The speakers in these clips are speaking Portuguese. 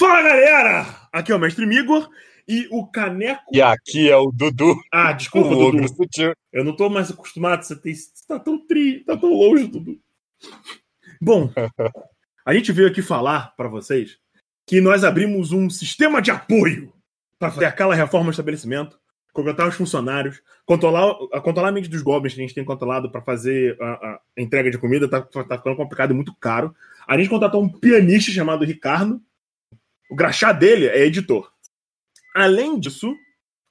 Fala galera! Aqui é o Mestre Migor e o Caneco. E aqui é o Dudu. Ah, desculpa, o Dudu. sutil. Eu não tô mais acostumado. Você, tem... você tá tão tri, tá tão longe, Dudu. Bom, a gente veio aqui falar para vocês que nós abrimos um sistema de apoio para fazer aquela reforma do estabelecimento, contratar os funcionários, controlar, controlar a mente dos goblins que a gente tem controlado para fazer a, a, entrega de comida, tá, tá ficando complicado e muito caro. A gente contratou um pianista chamado Ricardo. O graxá dele é editor. Além disso,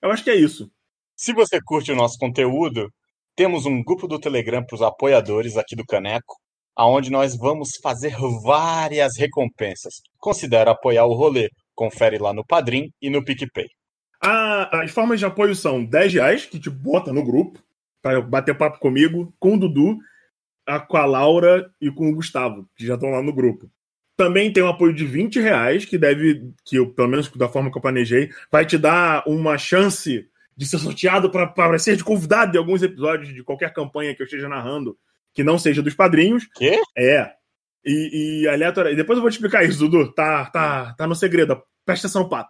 eu acho que é isso. Se você curte o nosso conteúdo, temos um grupo do Telegram para os apoiadores aqui do Caneco, aonde nós vamos fazer várias recompensas. Considere apoiar o rolê. Confere lá no Padrim e no PicPay. As formas de apoio são 10 reais, que te bota no grupo, para bater papo comigo, com o Dudu, com a Laura e com o Gustavo, que já estão lá no grupo. Também tem um apoio de 20 reais, que deve, que eu, pelo menos da forma que eu planejei, vai te dar uma chance de ser sorteado para ser de convidado de alguns episódios de qualquer campanha que eu esteja narrando, que não seja dos padrinhos. Quê? É. E, e aleatório. E depois eu vou te explicar isso, Dudu. Tá, tá, tá no segredo. Presta atenção, pato.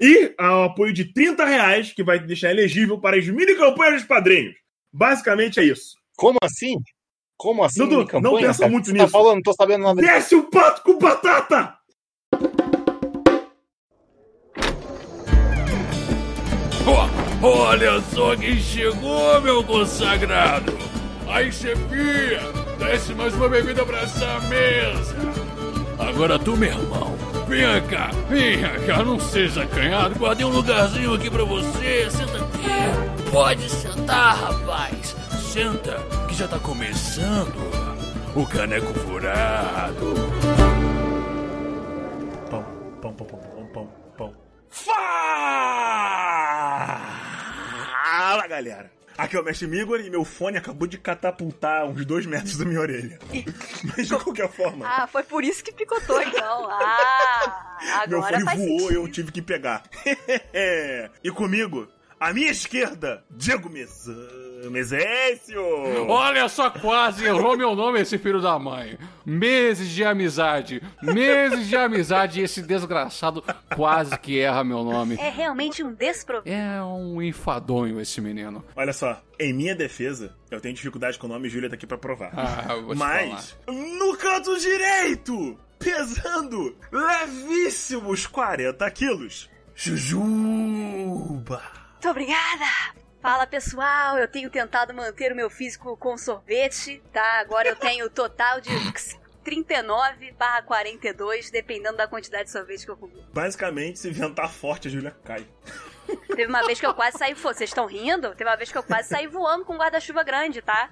E ao apoio de 30 reais, que vai te deixar elegível para as mini campanhas dos padrinhos. Basicamente é isso. Como assim? Como assim? Dudu, campanha, não pensa cara? muito Você nisso. Tá falando, não tô sabendo nada. Desce o pato com batata! Ó, olha só quem chegou, meu consagrado! Aí, chefia, desce mais uma bebida pra essa mesa! Agora tu, meu irmão, venha cá, venha cá, não seja acanhado, guardei um lugarzinho aqui pra você, senta aqui. Pode sentar, rapaz, senta, que já tá começando o caneco furado. Pão, pão, pão, pão, pão, pão, pão. Fala, galera! Aqui é o Mestre Migor e meu fone acabou de catapultar uns dois metros da minha orelha. Mas de qualquer forma, Ah, foi por isso que picotou, então. Ah, meu agora fone faz voou e sentido. eu tive que pegar. e comigo, à minha esquerda, Diego Mesa... Mesécio! Olha só, quase errou meu nome esse filho da mãe. Meses de amizade, meses de amizade e esse desgraçado quase que erra meu nome. É realmente um desprovido. É um enfadonho esse menino. Olha só, em minha defesa, eu tenho dificuldade com o nome e Júlia tá aqui pra provar. Ah, eu vou te Mas, no canto direito, pesando levíssimos 40 quilos, Jujuba. Muito obrigada! Fala pessoal, eu tenho tentado manter o meu físico com sorvete, tá? Agora eu tenho o total de 39 barra 42, dependendo da quantidade de sorvete que eu comi. Basicamente, se ventar forte, a Júlia cai. Teve uma vez que eu quase saí. fo- Vocês estão rindo? Teve uma vez que eu quase saí voando com um guarda-chuva grande, tá?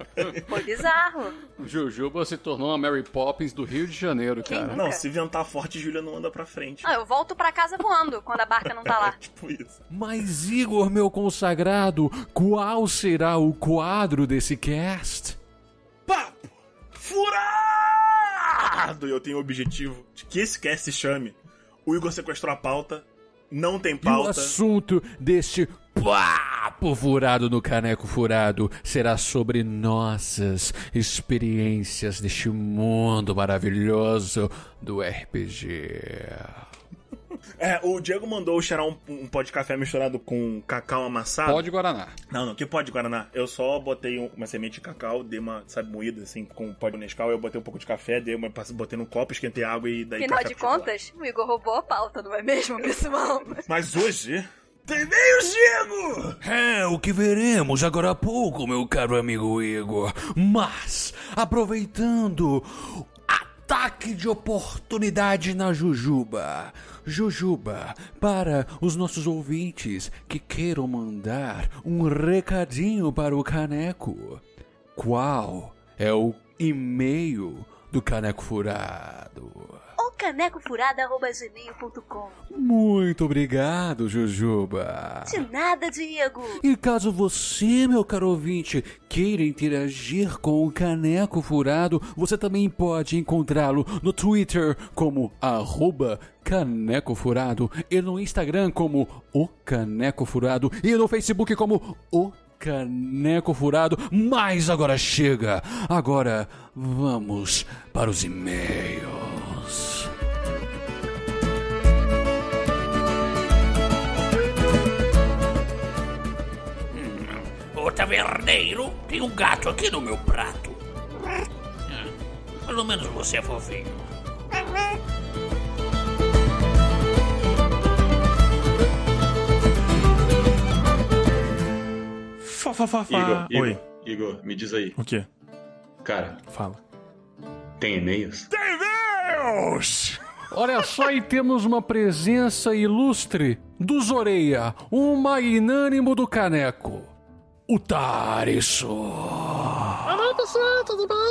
Foi bizarro. Jujuba se tornou a Mary Poppins do Rio de Janeiro, Quem cara. Não, se ventar forte, Júlia não anda pra frente. Ah, eu volto pra casa voando quando a barca não tá lá. tipo isso. Mas Igor, meu consagrado, qual será o quadro desse cast? Papo furado! Eu tenho o objetivo de que esse cast se chame O Igor sequestrou a pauta, não tem E o pauta. assunto deste papo furado no caneco furado será sobre nossas experiências deste mundo maravilhoso do RPG. É, o Diego mandou cheirar um, um pó de café misturado com cacau amassado. Pode Guaraná. Não, não, que pó de Guaraná? Eu só botei um- uma semente de cacau, dei uma, sabe, moída, assim, com pó de Nescau, eu botei um pouco de café, dei uma, botei num copo, esquentei água e daí Afinal café de contas, o Igor roubou a pauta, não é mesmo, pessoal? Mas hoje... Tem meios, Diego! É o que veremos agora há pouco, meu caro amigo Igor. Mas, aproveitando ataque de oportunidade na Jujuba. Jujuba, para os nossos ouvintes que queiram mandar um recadinho para o Caneco. Qual é o e-mail do Caneco Furado? Canecofurada.gmail.com Muito obrigado, Jujuba. De nada, Diego! E caso você, meu caro ouvinte, queira interagir com o Caneco Furado, você também pode encontrá-lo no Twitter como arroba Caneco Furado e no Instagram como o Caneco Furado e no Facebook como o Caneco Furado. Mas agora chega! Agora vamos para os e-mails. Taverneiro, tem um gato aqui no meu prato. Ah, Pelo menos você é fofinho. Fá, fá, fá, fá. Igor, Igor, Oi. Igor, me diz aí. O quê? Cara, Fala. tem e-mails? Tem Deus! Olha só, e temos uma presença ilustre do Zoreia, o magnânimo do caneco, o Tarisso.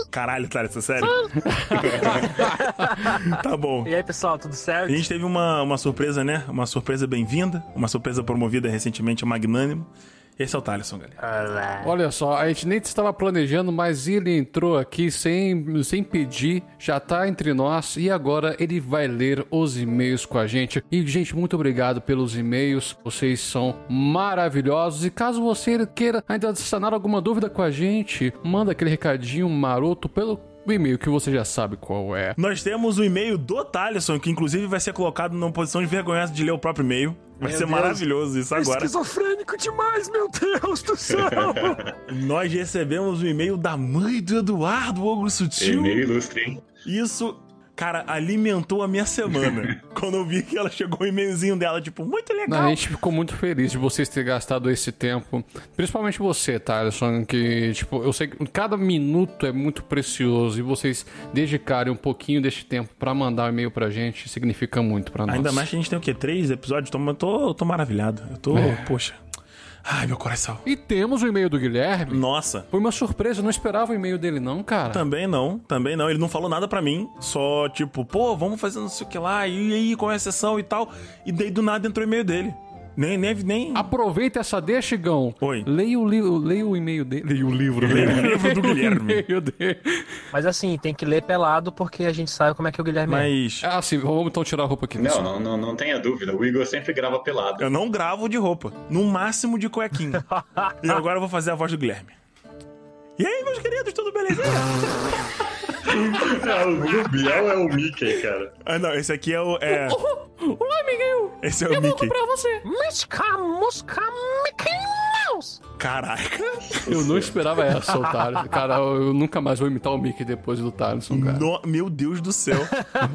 Caralho, Thales, é sério? tá bom. E aí, pessoal, tudo A certo? gente teve uma, uma surpresa, né? Uma surpresa bem-vinda. Uma surpresa promovida recentemente ao Magnânimo. Esse é o Thaleson, galera. Olha só, a gente nem estava planejando, mas ele entrou aqui sem, sem pedir, já tá entre nós e agora ele vai ler os e-mails com a gente. E, gente, muito obrigado pelos e-mails, vocês são maravilhosos. E caso você queira ainda sanar alguma dúvida com a gente, manda aquele recadinho maroto pelo e-mail que você já sabe qual é. Nós temos o e-mail do Thaleson, que inclusive vai ser colocado numa posição de vergonhosa de ler o próprio e-mail. Vai ser maravilhoso isso agora. Esquizofrênico demais, meu Deus do céu! Nós recebemos o e-mail da mãe do Eduardo Ogro Sutil. E-mail ilustre, hein? Isso, cara, alimentou a minha semana. Quando eu vi que ela chegou o e-mailzinho dela, tipo, muito legal. A gente ficou muito feliz de vocês terem gastado esse tempo. Principalmente você, Thaleson, que, tipo, eu sei que cada minuto é muito precioso e vocês dedicarem um pouquinho deste tempo pra mandar um e-mail pra gente significa muito pra nós. Ainda mais que a gente tem o quê? Três episódios? Tô, tô, tô maravilhado. Eu tô, É. poxa. Ai, meu coração. E temos o e-mail do Guilherme. Nossa. Foi uma surpresa, eu não esperava o e-mail dele, não, cara. Também não, também não. Ele não falou nada pra mim. Só, tipo, pô, vamos fazer não sei o que lá. E aí, qual é a sessão e tal. E daí do nada entrou o e-mail dele. Nem, nem, nem. Aproveita essa deixa, Igão. Oi. Leia o, li leia o e-mail dele. Leia o livro. Leia o livro do Guilherme. dele. Mas assim, tem que ler pelado porque a gente sabe como é que o Guilherme é. Mas Ah, sim, vamos então tirar a roupa aqui. Não, não, não, não tenha dúvida. O Igor sempre grava pelado. eu não gravo de roupa. No máximo de cuequinha. e agora eu vou fazer a voz do Guilherme. E aí, meus queridos, tudo belezinha? Ah, o Biel é o Mickey, cara. ah, não, esse aqui é o. É, Olá, Miguel. esse é o Mickey. você. Música, música, Mickey Mouse! Caraca. Eu não esperava essa, otário. Cara, eu nunca mais vou imitar o Mickey depois do Thaleson, cara. No- meu Deus do céu.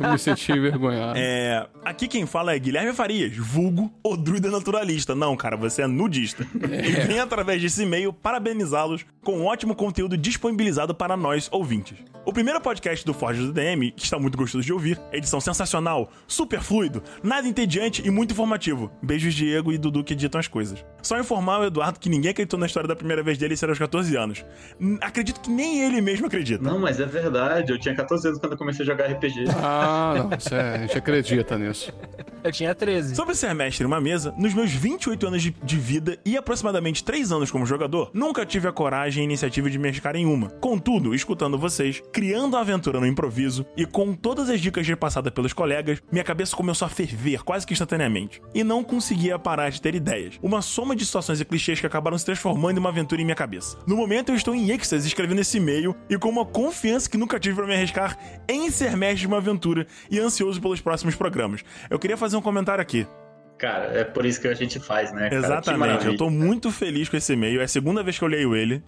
Eu me senti envergonhado. É, aqui quem fala é Guilherme Farias, vulgo o druida naturalista. Não, cara, você é nudista. E vem através desse e-mail parabenizá-los com um ótimo conteúdo disponibilizado para nós ouvintes. O primeiro podcast do Forge do DM, que está muito gostoso de ouvir, edição sensacional, super fluido, nada entediante e muito informativo. Beijos Diego e Dudu que editam as coisas. Só informar o Eduardo que ninguém acreditou na história da primeira vez dele ser aos 14 anos. Hum, Acredito que nem ele mesmo acredita. Não, mas é verdade. Eu tinha 14 anos quando eu comecei a jogar RPG. Ah, não, isso é- a gente acredita nisso. Eu tinha 13. Sobre ser mestre em uma mesa, nos meus 28 anos de, de vida e aproximadamente 3 anos como jogador, nunca tive a coragem e a iniciativa de me arriscar em uma. Contudo, escutando vocês, criando a aventura no improviso e com todas as dicas repassadas pelos colegas, minha cabeça começou a ferver quase que instantaneamente. E não conseguia parar de ter ideias. Uma soma de situações e clichês que acabaram se transformando em uma aventura em minha cabeça. No momento eu estou em êxtase escrevendo esse e-mail e com uma confiança que nunca tive para me arriscar em ser mestre de uma aventura e ansioso pelos próximos programas. Eu queria fazer um comentário aqui. Cara, é por isso que a gente faz, né? cara? Exatamente, eu tô muito feliz com esse e-mail. É a segunda vez que eu leio ele.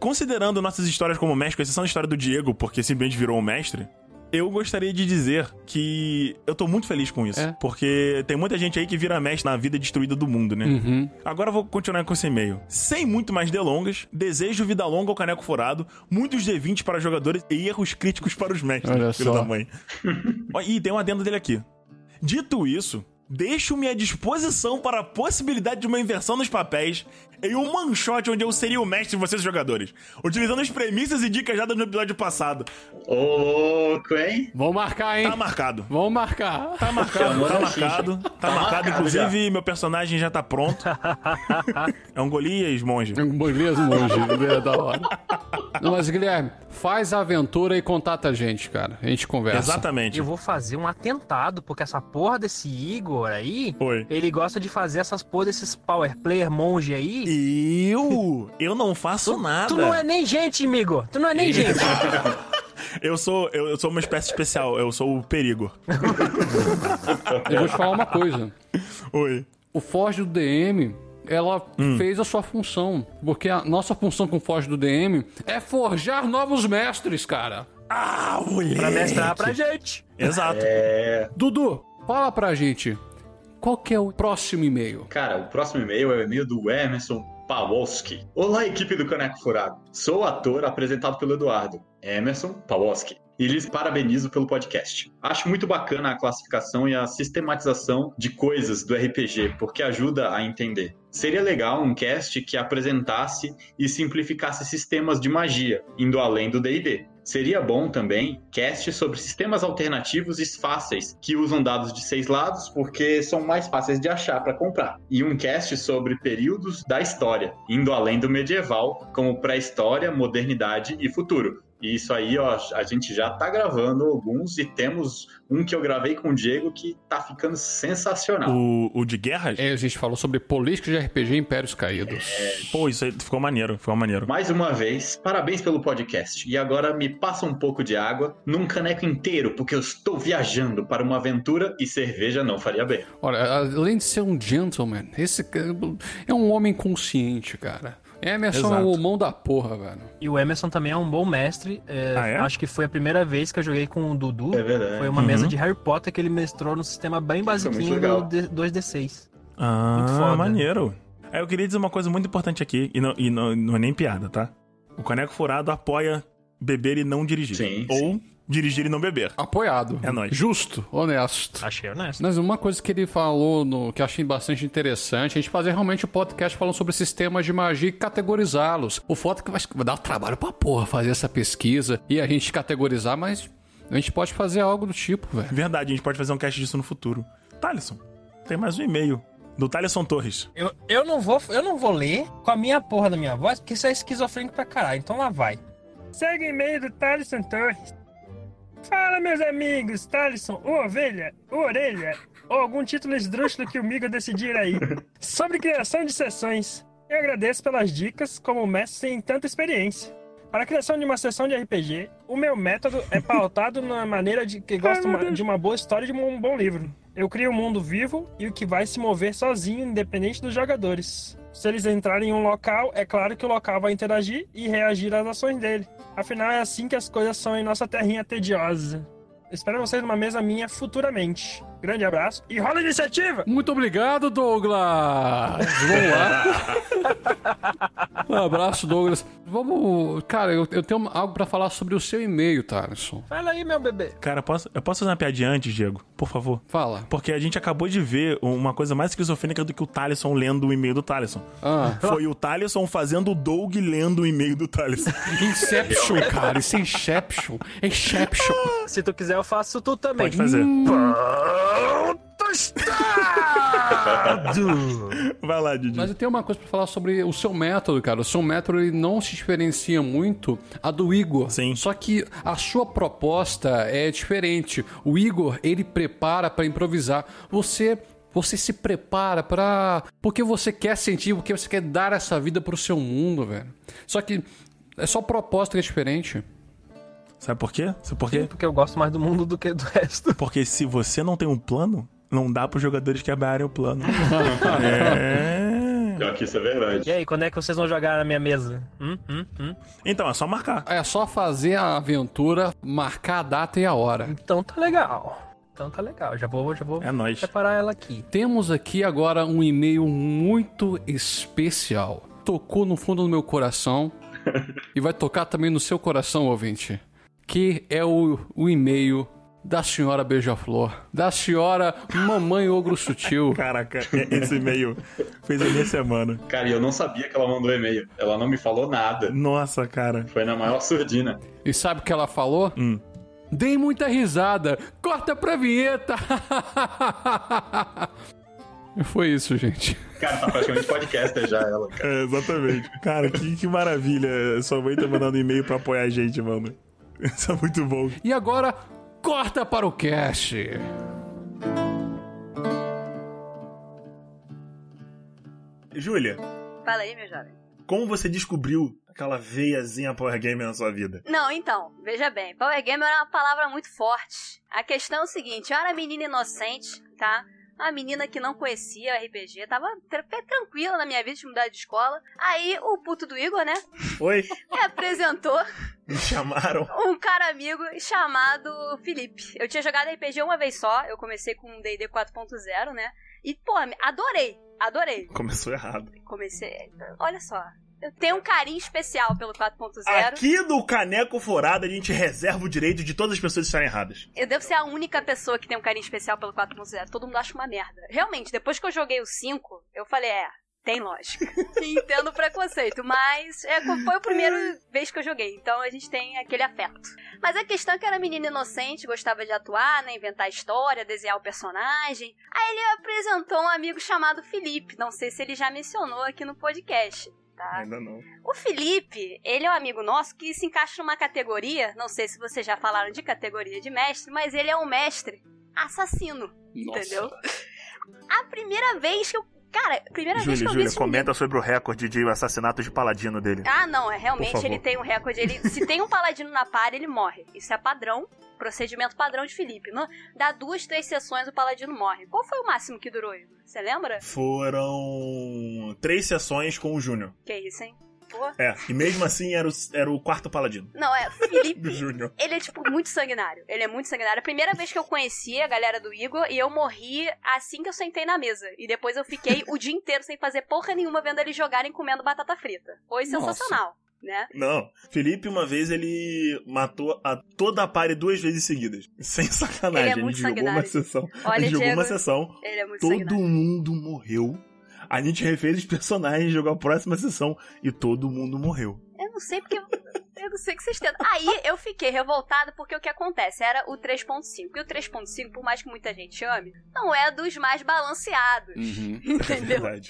Considerando nossas histórias como mestre, com exceção da história do Diego, porque simplesmente virou um mestre, eu gostaria de dizer que eu tô muito feliz com isso. É. Porque tem muita gente aí que vira mestre na vida destruída do mundo, né? Uhum. Agora eu vou continuar com esse e-mail. Sem muito mais delongas, desejo vida longa ao caneco furado, muitos D20 para jogadores e erros críticos para os mestres. Olha filho só. da mãe. Ih, tem um adendo dele aqui. Dito isso, deixo-me à disposição para a possibilidade de uma inversão nos papéis em um one shot onde eu seria o mestre de vocês, jogadores, utilizando as premissas e dicas dadas no episódio passado. Ô, louco, hein? Vamos marcar, hein? Tá marcado. Vamos marcar. Tá marcado, Chamou tá na xixa. marcado. Tá, Tá marcado, marcado inclusive meu personagem já tá pronto. é um Golias monge. Beleza, monge. É da hora. Não, mas Guilherme, faz a aventura e contata a gente, cara. A gente conversa. Exatamente. Eu vou fazer um atentado, porque essa porra desse Igor aí, Oi. ele gosta de fazer essas porra desses power player monge aí. Eu? Eu não faço nada. Tu não é nem gente, amigo. Tu não é nem gente. Eu sou, eu, eu sou uma espécie especial. Eu sou o perigo. Eu vou te falar uma coisa. Oi. O Forge do DM ela Hum. fez a sua função. Porque a nossa função com Foge do DM é forjar novos mestres, cara. Ah, moleque. Pra mestrar pra gente. Exato. É. Dudu, fala pra gente. Qual que é o próximo e-mail? Cara, o próximo e-mail é o e-mail do Emerson Pawlowski. Olá, equipe do Caneco Furado. Sou ator apresentado pelo Eduardo. Emerson Pawlowski. E lhes parabenizo pelo podcast. Acho muito bacana a classificação e a sistematização de coisas do RPG, porque ajuda a entender. Seria legal um cast que apresentasse e simplificasse sistemas de magia, indo além do D&D. Seria bom também cast sobre sistemas alternativos e fáceis, que usam dados de seis lados porque são mais fáceis de achar para comprar. E um cast sobre períodos da história, indo além do medieval, como pré-história, modernidade e futuro. E isso aí, ó, a gente já tá gravando alguns e temos um que eu gravei com o Diego que tá ficando sensacional. O, o de guerras? É, a gente falou sobre política de RPG e Impérios Caídos. Pô, isso aí ficou maneiro, ficou maneiro. Mais uma vez, parabéns pelo podcast. E agora me passa um pouco de água num caneco inteiro, porque eu estou viajando para uma aventura e cerveja não faria bem. Olha, além de ser um gentleman, esse é um homem consciente, cara. Emerson é Exato. o mão da porra, velho. E o Emerson também é um bom mestre. é, Ah, é? Acho que foi a primeira vez que eu joguei com o Dudu. É verdade. Foi uma Uhum. mesa de Harry Potter que ele mestrou no sistema bem basiquinho do D- 2D6. Ah, Muito foda. maneiro. Aí eu queria dizer uma coisa muito importante aqui, e não, e não, não é nem piada, tá? O Caneco Furado apoia beber e não dirigir. Sim, Ou dirigir e não beber. Apoiado. É nóis. Justo, honesto. Achei honesto. Mas uma coisa que ele falou no, que eu achei bastante interessante, a gente fazer realmente o podcast falando sobre sistemas de magia e categorizá-los. O foto que vai, dar trabalho pra porra fazer essa pesquisa e a gente categorizar, mas a gente pode fazer algo do tipo, velho. Verdade, a gente pode fazer um cast disso no futuro. Thaleson, tem mais um e-mail. Do Thaleson Torres. Eu, eu, não vou, eu não vou ler com a minha porra da minha voz, porque isso é esquizofrênico pra caralho. Então lá vai. Segue o e-mail do Thaleson Torres. Fala, meus amigos, Thaleson, o Ovelha, o Orelha, ou algum título esdrúxulo que o Migo decidir aí. Sobre criação de sessões. Eu agradeço pelas dicas, como mestre sem tanta experiência. Para a criação de uma sessão de RPG, o meu método é pautado na maneira de que gosto ma- de uma boa história e de um bom livro. Eu crio um mundo vivo e o que vai se mover sozinho, independente dos jogadores. Se eles entrarem em um local, é claro que o local vai interagir e reagir às ações dele. Afinal, é assim que as coisas são em nossa terrinha tediosa. Espero vocês numa mesa minha futuramente. Grande abraço e rola a iniciativa! Muito obrigado, Douglas! Vamos lá. Um abraço, Douglas. Vamos. Cara, eu, eu tenho algo pra falar sobre o seu e-mail, Thaleson. Fala aí, meu bebê. Cara, posso, eu posso fazer uma piadinha antes, Diego? Por favor. Fala. Porque a gente acabou de ver uma coisa mais esquizofrênica do que o Thaleson lendo o e-mail do Thaleson. Ah. Foi o Thaleson fazendo o Doug lendo o e-mail do Thaleson. Inception, cara. Isso é Inception. Inception. Se tu quiser, eu faço tu também. Pode fazer. Vai lá, Didi. Mas eu tenho uma coisa pra falar sobre o seu método, cara. O seu método ele não se diferencia muito a do Igor. Sim. Só que a sua proposta é diferente. O Igor, ele prepara pra improvisar. Você você se prepara pra. porque você quer sentir, porque você quer dar essa vida pro seu mundo, velho. Só que é só proposta que é diferente. Sabe por quê? Sabe por quê? Porque eu gosto mais do mundo do que do resto. Porque se você não tem um plano, não dá pros jogadores quebrarem o plano. é. Pior que isso é verdade. E aí, quando é que vocês vão jogar na minha mesa? Hum, hum, hum. Então, é só marcar. É só fazer a aventura, marcar a data e a hora. Então tá legal. Então tá legal. Já vou, já vou É nóis. preparar ela aqui. Temos aqui agora um e-mail muito especial. Tocou no fundo do meu coração e vai tocar também no seu coração, ouvinte. Que é o, o e-mail da senhora Beija-Flor, da senhora Mamãe Ogro Sutil. Caraca, esse e-mail fez a minha semana. Cara, e eu não sabia que ela mandou e-mail. Ela não me falou nada. Nossa, cara. Foi na maior surdina. E sabe o que ela falou? Dei muita risada. Corta pra vinheta. Foi isso, gente. Cara, tá praticamente podcaster já ela, cara. É, exatamente. Cara, que, que maravilha. Sua mãe tá mandando e-mail pra apoiar a gente, mano. Isso é muito bom. E agora, corta para o cast. Júlia, Fala aí, meu jovem. como você descobriu aquela veiazinha Power Gamer na sua vida? Não, então, veja bem, Power Gamer é uma palavra muito forte. A questão é o seguinte, eu era menina inocente, tá? Uma menina que não conhecia RPG, tava tra- tranquila na minha vida de mudar de escola. Aí o puto do Igor, né, Oi, me apresentou me chamaram. um cara amigo chamado Felipe. Eu tinha jogado RPG uma vez só, eu comecei com um D&D 4.0, né? E, pô, adorei, adorei. Começou errado. Comecei, olha só, eu tenho um carinho especial pelo 4.0. Aqui no Caneco Forado a gente reserva o direito de todas as pessoas estarem erradas. Eu devo ser a única pessoa que tem um carinho especial pelo 4.0. Todo mundo acha uma merda. Realmente, depois que eu joguei o 5, eu falei, é, tem lógica. Entendo o preconceito, mas é, foi a primeira vez que eu joguei, então a gente tem aquele afeto. Mas a questão é que era menina inocente, gostava de atuar, né, inventar história, desenhar o personagem. Aí ele apresentou um amigo chamado Felipe, não sei se ele já mencionou aqui no podcast. Tá? Ainda não. O Felipe, ele é um amigo nosso que se encaixa numa categoria, não sei se vocês já falaram de categoria de mestre, mas ele é um mestre assassino, entendeu? A primeira vez que eu. Cara, primeira vez que eu vi Júlia, esse comenta sobre o recorde de assassinato de paladino dele. Ah, não, é realmente ele tem um recorde. Ele, se tem um paladino na par, ele morre. Isso é padrão, procedimento padrão de Felipe. Não, dá duas, três sessões o paladino morre. Qual foi o máximo que durou? Igor? Você lembra? Foram três sessões com o Júnior. Que isso, hein? É, e mesmo assim era o, era o quarto paladino Não, é Felipe. Júnior. Ele é, tipo, muito sanguinário. Ele é muito sanguinário. A primeira vez que eu conheci a galera do Igor, e eu morri assim que eu sentei na mesa. E depois eu fiquei o dia inteiro sem fazer porra nenhuma vendo eles jogarem comendo batata frita. Foi Nossa. sensacional, né? Não, Felipe uma vez ele matou a toda a pare duas vezes seguidas. Sem sacanagem. Ele é muito gente jogou uma sessão. Olha, gente jogou Diego, uma sessão. ele é muito Todo mundo morreu. A gente refez os personagens, jogou a próxima sessão e todo mundo morreu. Eu não sei porque. Eu não sei o que vocês tentam. Aí eu fiquei revoltada porque o que acontece? Era o 3.5. E o 3.5, por mais que muita gente ame, não é dos mais balanceados. Uhum. É Entendeu? verdade.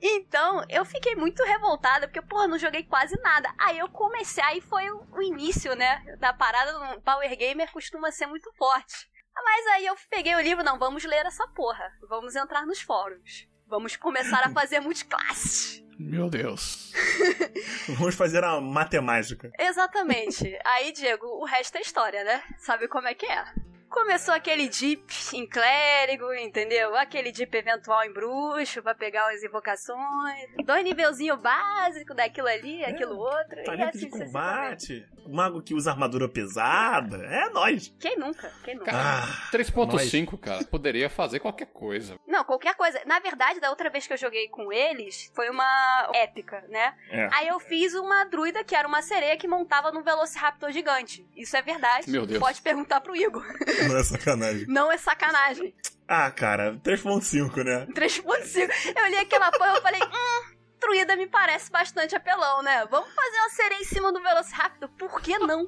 Então, eu fiquei muito revoltada, porque, porra, não joguei quase nada. Aí eu comecei, aí foi o, o início, né, da parada do Power Gamer costuma ser muito forte. Mas aí eu peguei o livro, não, vamos ler essa porra. Vamos entrar nos fóruns. Vamos começar a fazer multiclasses. Meu Deus. Vamos fazer a matemática. Exatamente. Aí, Diego, o resto é história, né? Sabe como é que é? Começou aquele dip em clérigo, entendeu? Aquele dip eventual em bruxo pra pegar as invocações. Dois nivelzinho básico daquilo ali, aquilo outro. e Tarefa assim de combate. O mago que usa armadura pesada. É nóis. Quem nunca? Quem nunca? Ah, 3.5, cara, poderia fazer qualquer coisa. Não, qualquer coisa. Na verdade, da outra vez que eu joguei com eles, foi uma épica, né? É. Aí eu fiz uma druida que era uma sereia que montava num Velociraptor gigante. Isso é verdade. Meu Deus. Pode perguntar pro Igor. Não é sacanagem. Não é sacanagem. Ah, cara, 3.5, né? 3.5. Eu li aquela porra e falei, hum, druida me parece bastante apelão, né? Vamos fazer uma sereia em cima do Velociraptor? Por que não?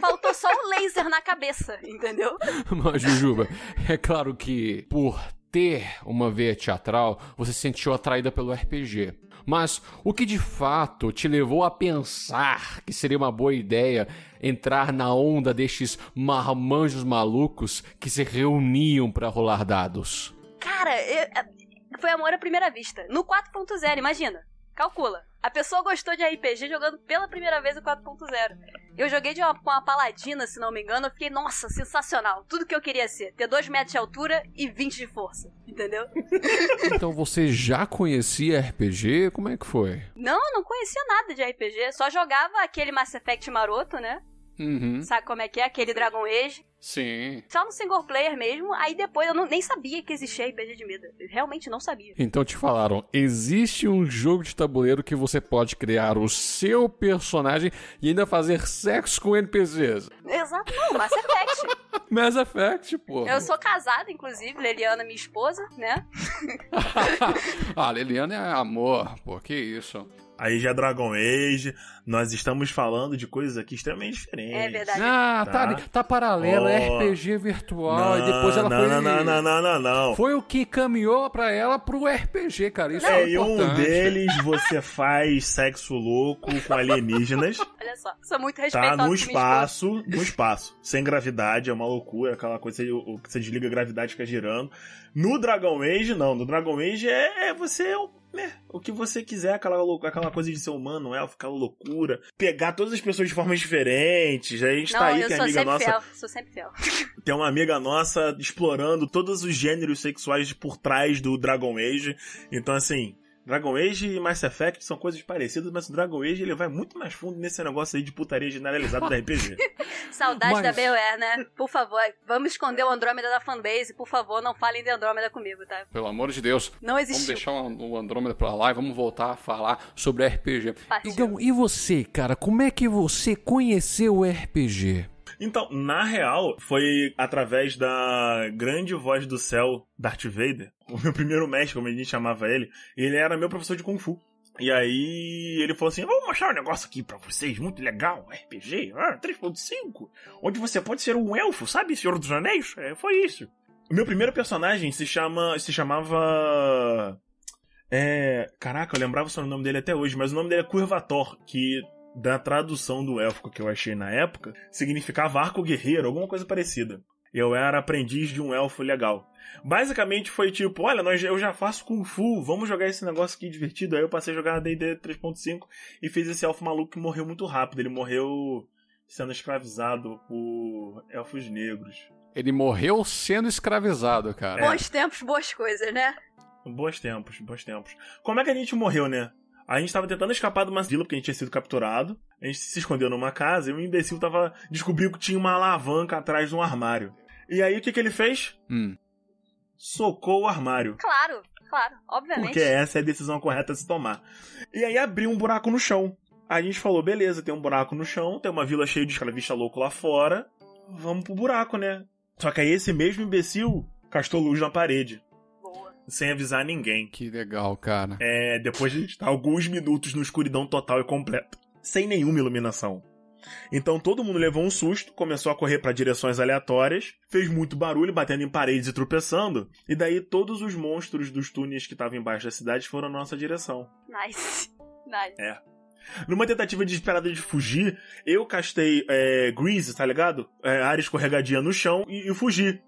Faltou só o laser na cabeça, entendeu? Mas, Jujuba, é claro que por ter uma veia teatral, você se sentiu atraída pelo RPG. Mas o que de fato te levou a pensar que seria uma boa ideia entrar na onda destes marmanjos malucos que se reuniam pra rolar dados? Cara, eu- foi amor à primeira vista. No 4.0, imagina. Calcula. A pessoa gostou de RPG jogando pela primeira vez o 4.0. Eu joguei de uma, com uma paladina, se não me engano. Eu fiquei, nossa, sensacional. Tudo que eu queria ser. Ter 2 metros de altura e 20 de força. Entendeu? Então você já conhecia RPG? Como é que foi? Não, não conhecia nada de RPG. Só jogava aquele Mass Effect maroto, né? Uhum. Sabe como é que é? Aquele Dragon Age. Sim. Só no single player mesmo. Aí depois eu não- nem sabia que existia RPG de mesa. Eu realmente não sabia. Então te falaram, existe um jogo de tabuleiro que você pode criar o seu personagem e ainda fazer sexo com NPCs. Exato, não, Mass Effect. Mass Effect, pô. Eu sou casada, inclusive, Leliana, minha esposa, né? ah, Liliana é amor, pô, que isso. Aí já é Dragon Age. Nós estamos falando de coisas aqui extremamente diferentes. É verdade. Ah, tá, Tá. tá paralelo, é Oh. RPG virtual, e depois ela não, foi... Não, não, não, não, não, não. Foi o que caminhou pra ela pro RPG, cara, isso é, É, e um importante. deles você faz sexo louco com alienígenas, Olha só, sou muito respeitosa tá? No espaço, no espaço. Sem gravidade, é uma loucura, aquela coisa que você, você desliga a gravidade fica girando. No Dragon Age, não. No Dragon Age é, é você é um né, o que você quiser, aquela, aquela coisa de ser humano, elfo, aquela loucura. Pegar todas as pessoas de formas diferentes. A gente Não, tá aí, eu tem sou amiga sempre nossa. fiel. Sou sempre fiel. Tem uma amiga nossa explorando todos os gêneros sexuais por trás do Dragon Age. Então, assim, Dragon Age e Mass Effect são coisas parecidas, mas o Dragon Age ele vai muito mais fundo nesse negócio aí de putaria generalizada da RPG. Saudade Mas- da BioWare, né? Por favor, vamos esconder o Andrômeda da fanbase. Por favor, não falem de Andrômeda comigo, tá? Pelo amor de Deus. Não Vamos existiu. deixar o o Andrômeda pra lá e vamos voltar a falar sobre RPG. Partiu. Então, e você, cara? Como é que você conheceu o RPG? Então, na real, foi através da grande voz do céu, Darth Vader, o meu primeiro mestre, como a gente chamava ele, ele era meu professor de Kung Fu. E aí ele falou assim: vou mostrar um negócio aqui pra vocês, muito legal, RPG, ah, 3.5, onde você pode ser um elfo, sabe, Senhor dos Anéis? É, foi isso. O meu primeiro personagem se chama. se chamava. É. Caraca, eu lembrava só o nome dele até hoje, mas o nome dele é Curvator, que da tradução do élfico que eu achei na época, significava arco guerreiro, alguma coisa parecida. Eu era aprendiz de um elfo legal. Basicamente foi tipo, olha, nós, eu já faço Kung Fu, vamos jogar esse negócio aqui divertido. Aí eu passei a jogar D&D 3.5 e fiz esse elfo maluco que morreu muito rápido. Ele morreu sendo escravizado por elfos negros. Ele morreu sendo escravizado, cara. Bons tempos, boas coisas, né? Bons tempos, bons tempos. Como é que a gente morreu, né? A gente tava tentando escapar de uma vila porque a gente tinha sido capturado. A gente se escondeu numa casa e o imbecil tava. descobriu que tinha uma alavanca atrás de um armário. E aí o que, que ele fez? Hum. Socou o armário. Claro, claro, obviamente. Porque essa é a decisão correta a se tomar. E aí abriu um buraco no chão. A gente falou, beleza, tem um buraco no chão, tem uma vila cheia de escravista louco lá fora. Vamos pro buraco, né? Só que aí esse mesmo imbecil castou luz na parede. Sem avisar ninguém. Que legal, cara. É, depois de estar alguns minutos no escuridão total e completa. Sem nenhuma iluminação. Então todo mundo levou um susto, começou a correr para direções aleatórias, fez muito barulho, batendo em paredes e tropeçando, e daí todos os monstros dos túneis que estavam embaixo da cidade foram na nossa direção. Nice. Nice. É. Numa tentativa desesperada de fugir, eu castei é, Grease, tá ligado? É, área escorregadia no chão e, e fugi.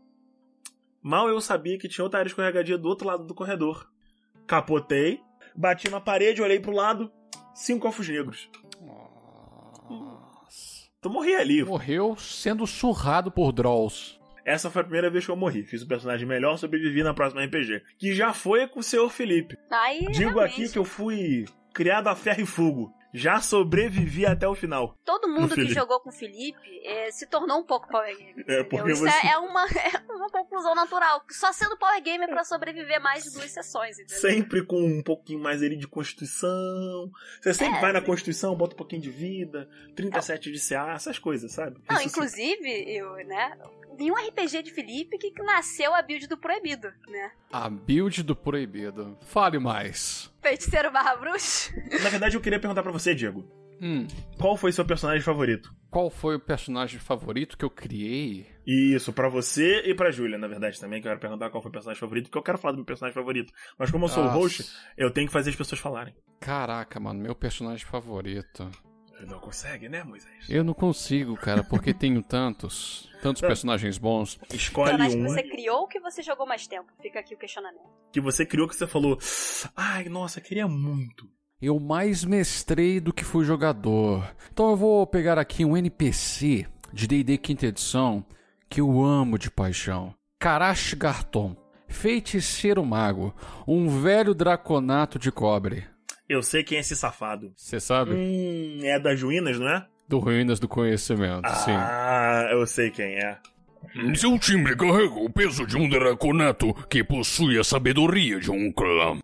Mal eu sabia que tinha outra área escorregadia do outro lado do corredor. Capotei, bati na parede, olhei pro lado, cinco elfos negros. Nossa. Tu morri ali. Morreu sendo surrado por Drolls. Essa foi a primeira vez que eu morri. Fiz o personagem melhor, sobrevivi na próxima RPG. Que já foi com o senhor Felipe. Aí, Digo realmente, aqui que eu fui criado a ferro e fogo. Já sobrevivi até o final. todo mundo que jogou com o Felipe eh, se tornou um pouco Power Gamer. É, porque Isso você- é, é uma, é uma conclusão natural. Só sendo Power Gamer pra sobreviver mais de duas sessões, entendeu? Sempre com um pouquinho mais ali de constituição. Você sempre É, vai na constituição, bota um pouquinho de vida, 37 de CA, essas coisas, sabe? Não, Isso- inclusive, eu, né? Em um RPG de Felipe que nasceu a build do Proibido, né? A build do proibido. Fale mais. Feiticeiro barra bruxo. Na verdade, eu queria perguntar pra você, Diego. Hum. Qual foi seu personagem favorito? Qual foi o personagem favorito que eu criei? Isso, pra você e pra Júlia, na verdade, também. Que eu quero perguntar qual foi o personagem favorito, porque eu quero falar do meu personagem favorito. Mas como eu sou o Nossa. host, eu tenho que fazer as pessoas falarem. Caraca, mano, meu personagem favorito. Não consegue, né, Moisés? Eu não consigo, cara, porque tenho tantos. Tantos personagens bons. Escolhe Personagem que um você criou ou que você jogou mais tempo? Fica aqui o questionamento. que você criou que você falou. Ai, nossa, queria muito. Eu mais mestrei do que fui jogador. Então eu vou pegar aqui um NPC de D&D quinta edição que eu amo de paixão. Karash Garton, feiticeiro mago, um velho draconato de cobre. Eu sei quem é esse safado. Você sabe? Hum, é das ruínas, não é? Do Ruínas do Conhecimento, sim. Ah, eu sei quem é. Seu time carrega o peso de um draconato que possui a sabedoria de um clã.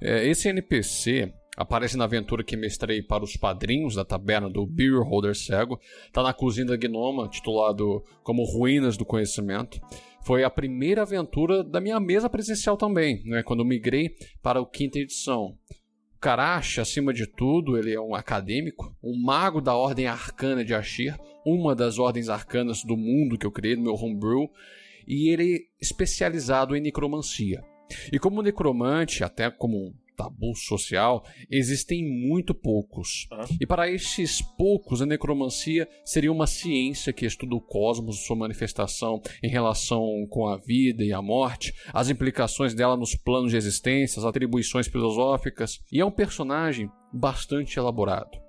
É, esse NPC aparece na aventura que mestrei para os padrinhos da taberna do Beer Holder Cego. Tá na cozinha da Gnoma, titulado como Ruínas do Conhecimento. Foi a primeira aventura da minha mesa presencial também, né, quando eu migrei para o quinta edição. Karash, acima de tudo, ele é um acadêmico, um mago da Ordem Arcana de Ashir, uma das ordens arcanas do mundo que eu criei no meu homebrew, e ele é especializado em necromancia. E como necromante, até como tabu social, existem muito poucos. Ah. E para estes poucos, a necromancia seria uma ciência que estuda o cosmos, sua manifestação em relação com a vida e a morte, as implicações dela nos planos de existência, as atribuições filosóficas, e é um personagem bastante elaborado.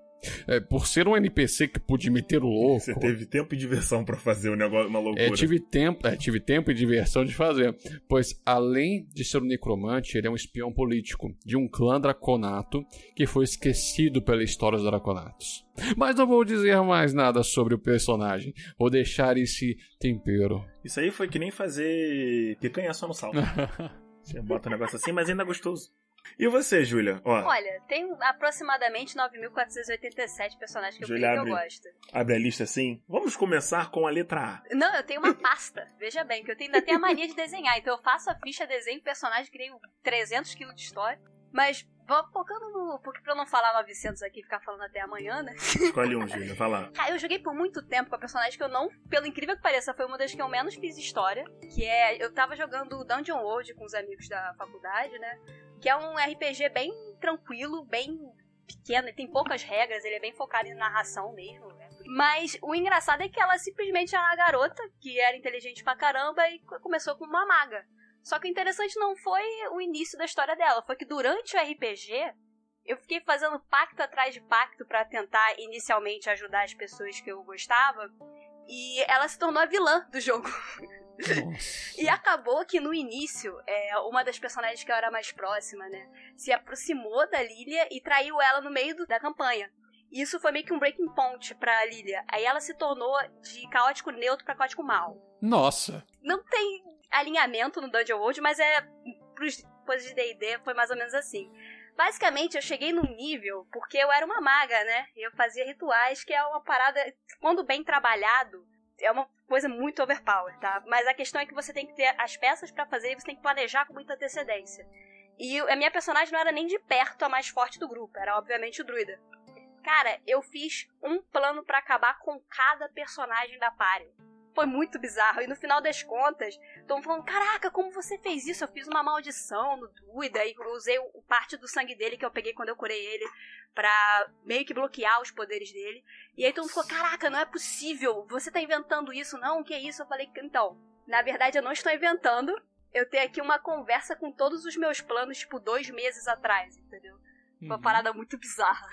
É, por ser um NPC que pude meter o louco. Você teve tempo e diversão pra fazer o negócio, uma loucura. É, tive tempo, é, tive tempo e diversão de fazer, pois além de ser um necromante, ele é um espião político de um clã draconato que foi esquecido pela história dos draconatos. Mas não vou dizer mais nada sobre o personagem, vou deixar esse tempero. Isso aí foi que nem fazer picanha só no sal. Você bota um negócio assim, mas ainda é gostoso. E você, Júlia? Olha, tem aproximadamente 9.487 personagens que eu Julia, que eu abre. gosto. abre a lista assim. Vamos começar com a letra A. Não, eu tenho uma pasta. Veja bem, que eu tenho, ainda tenho a mania de desenhar. Então eu faço a ficha, desenho personagem, crio 300 quilos de história. Mas vou focando no... Porque pra eu não falar 900 aqui e ficar falando até amanhã, né? Escolhe um, Júlia, vai lá. Eu joguei por muito tempo com a personagem que eu não, pelo incrível que pareça, foi uma das que eu menos fiz história. Que é. Eu tava jogando Dungeon World com os amigos da faculdade, né? Que é um RPG bem tranquilo, bem pequeno, tem poucas regras, ele é bem focado em narração mesmo. Né? Mas o engraçado é que ela simplesmente era uma garota que era inteligente pra caramba e começou com uma maga. Só que o interessante não foi o início da história dela, foi que durante o RPG eu fiquei fazendo pacto atrás de pacto pra tentar inicialmente ajudar as pessoas que eu gostava. E ela se tornou a vilã do jogo. E acabou que no início, é, uma das personagens que eu era mais próxima, né, se aproximou da Lilia e traiu ela no meio do- da campanha. E Isso foi meio que um breaking point pra Lilia. Aí ela se tornou de caótico neutro pra caótico mal. Nossa. Não tem alinhamento no Dungeon World, mas é pros coisas de D&D foi mais ou menos assim. Basicamente, eu cheguei num nível porque eu era uma maga, né? Eu fazia rituais, que é uma parada, quando bem trabalhado, é uma coisa muito overpower, tá? Mas a questão é que você tem que ter as peças pra fazer e você tem que planejar com muita antecedência. E a minha personagem não era nem de perto a mais forte do grupo, era obviamente o druida. Cara, eu fiz um plano pra acabar com cada personagem da party. Foi muito bizarro. E no final das contas, estão falando: Caraca, como você fez isso? Eu fiz uma maldição no druida e usei o, parte do sangue dele que eu peguei quando eu curei ele pra meio que bloquear os poderes dele. E aí todo mundo ficou: Caraca, não é possível. Você tá inventando isso? Não, o que é isso? Eu falei: Então, na verdade eu não estou inventando. Eu tenho aqui uma conversa com todos os meus planos, tipo, dois meses atrás, entendeu? Uma parada muito bizarra.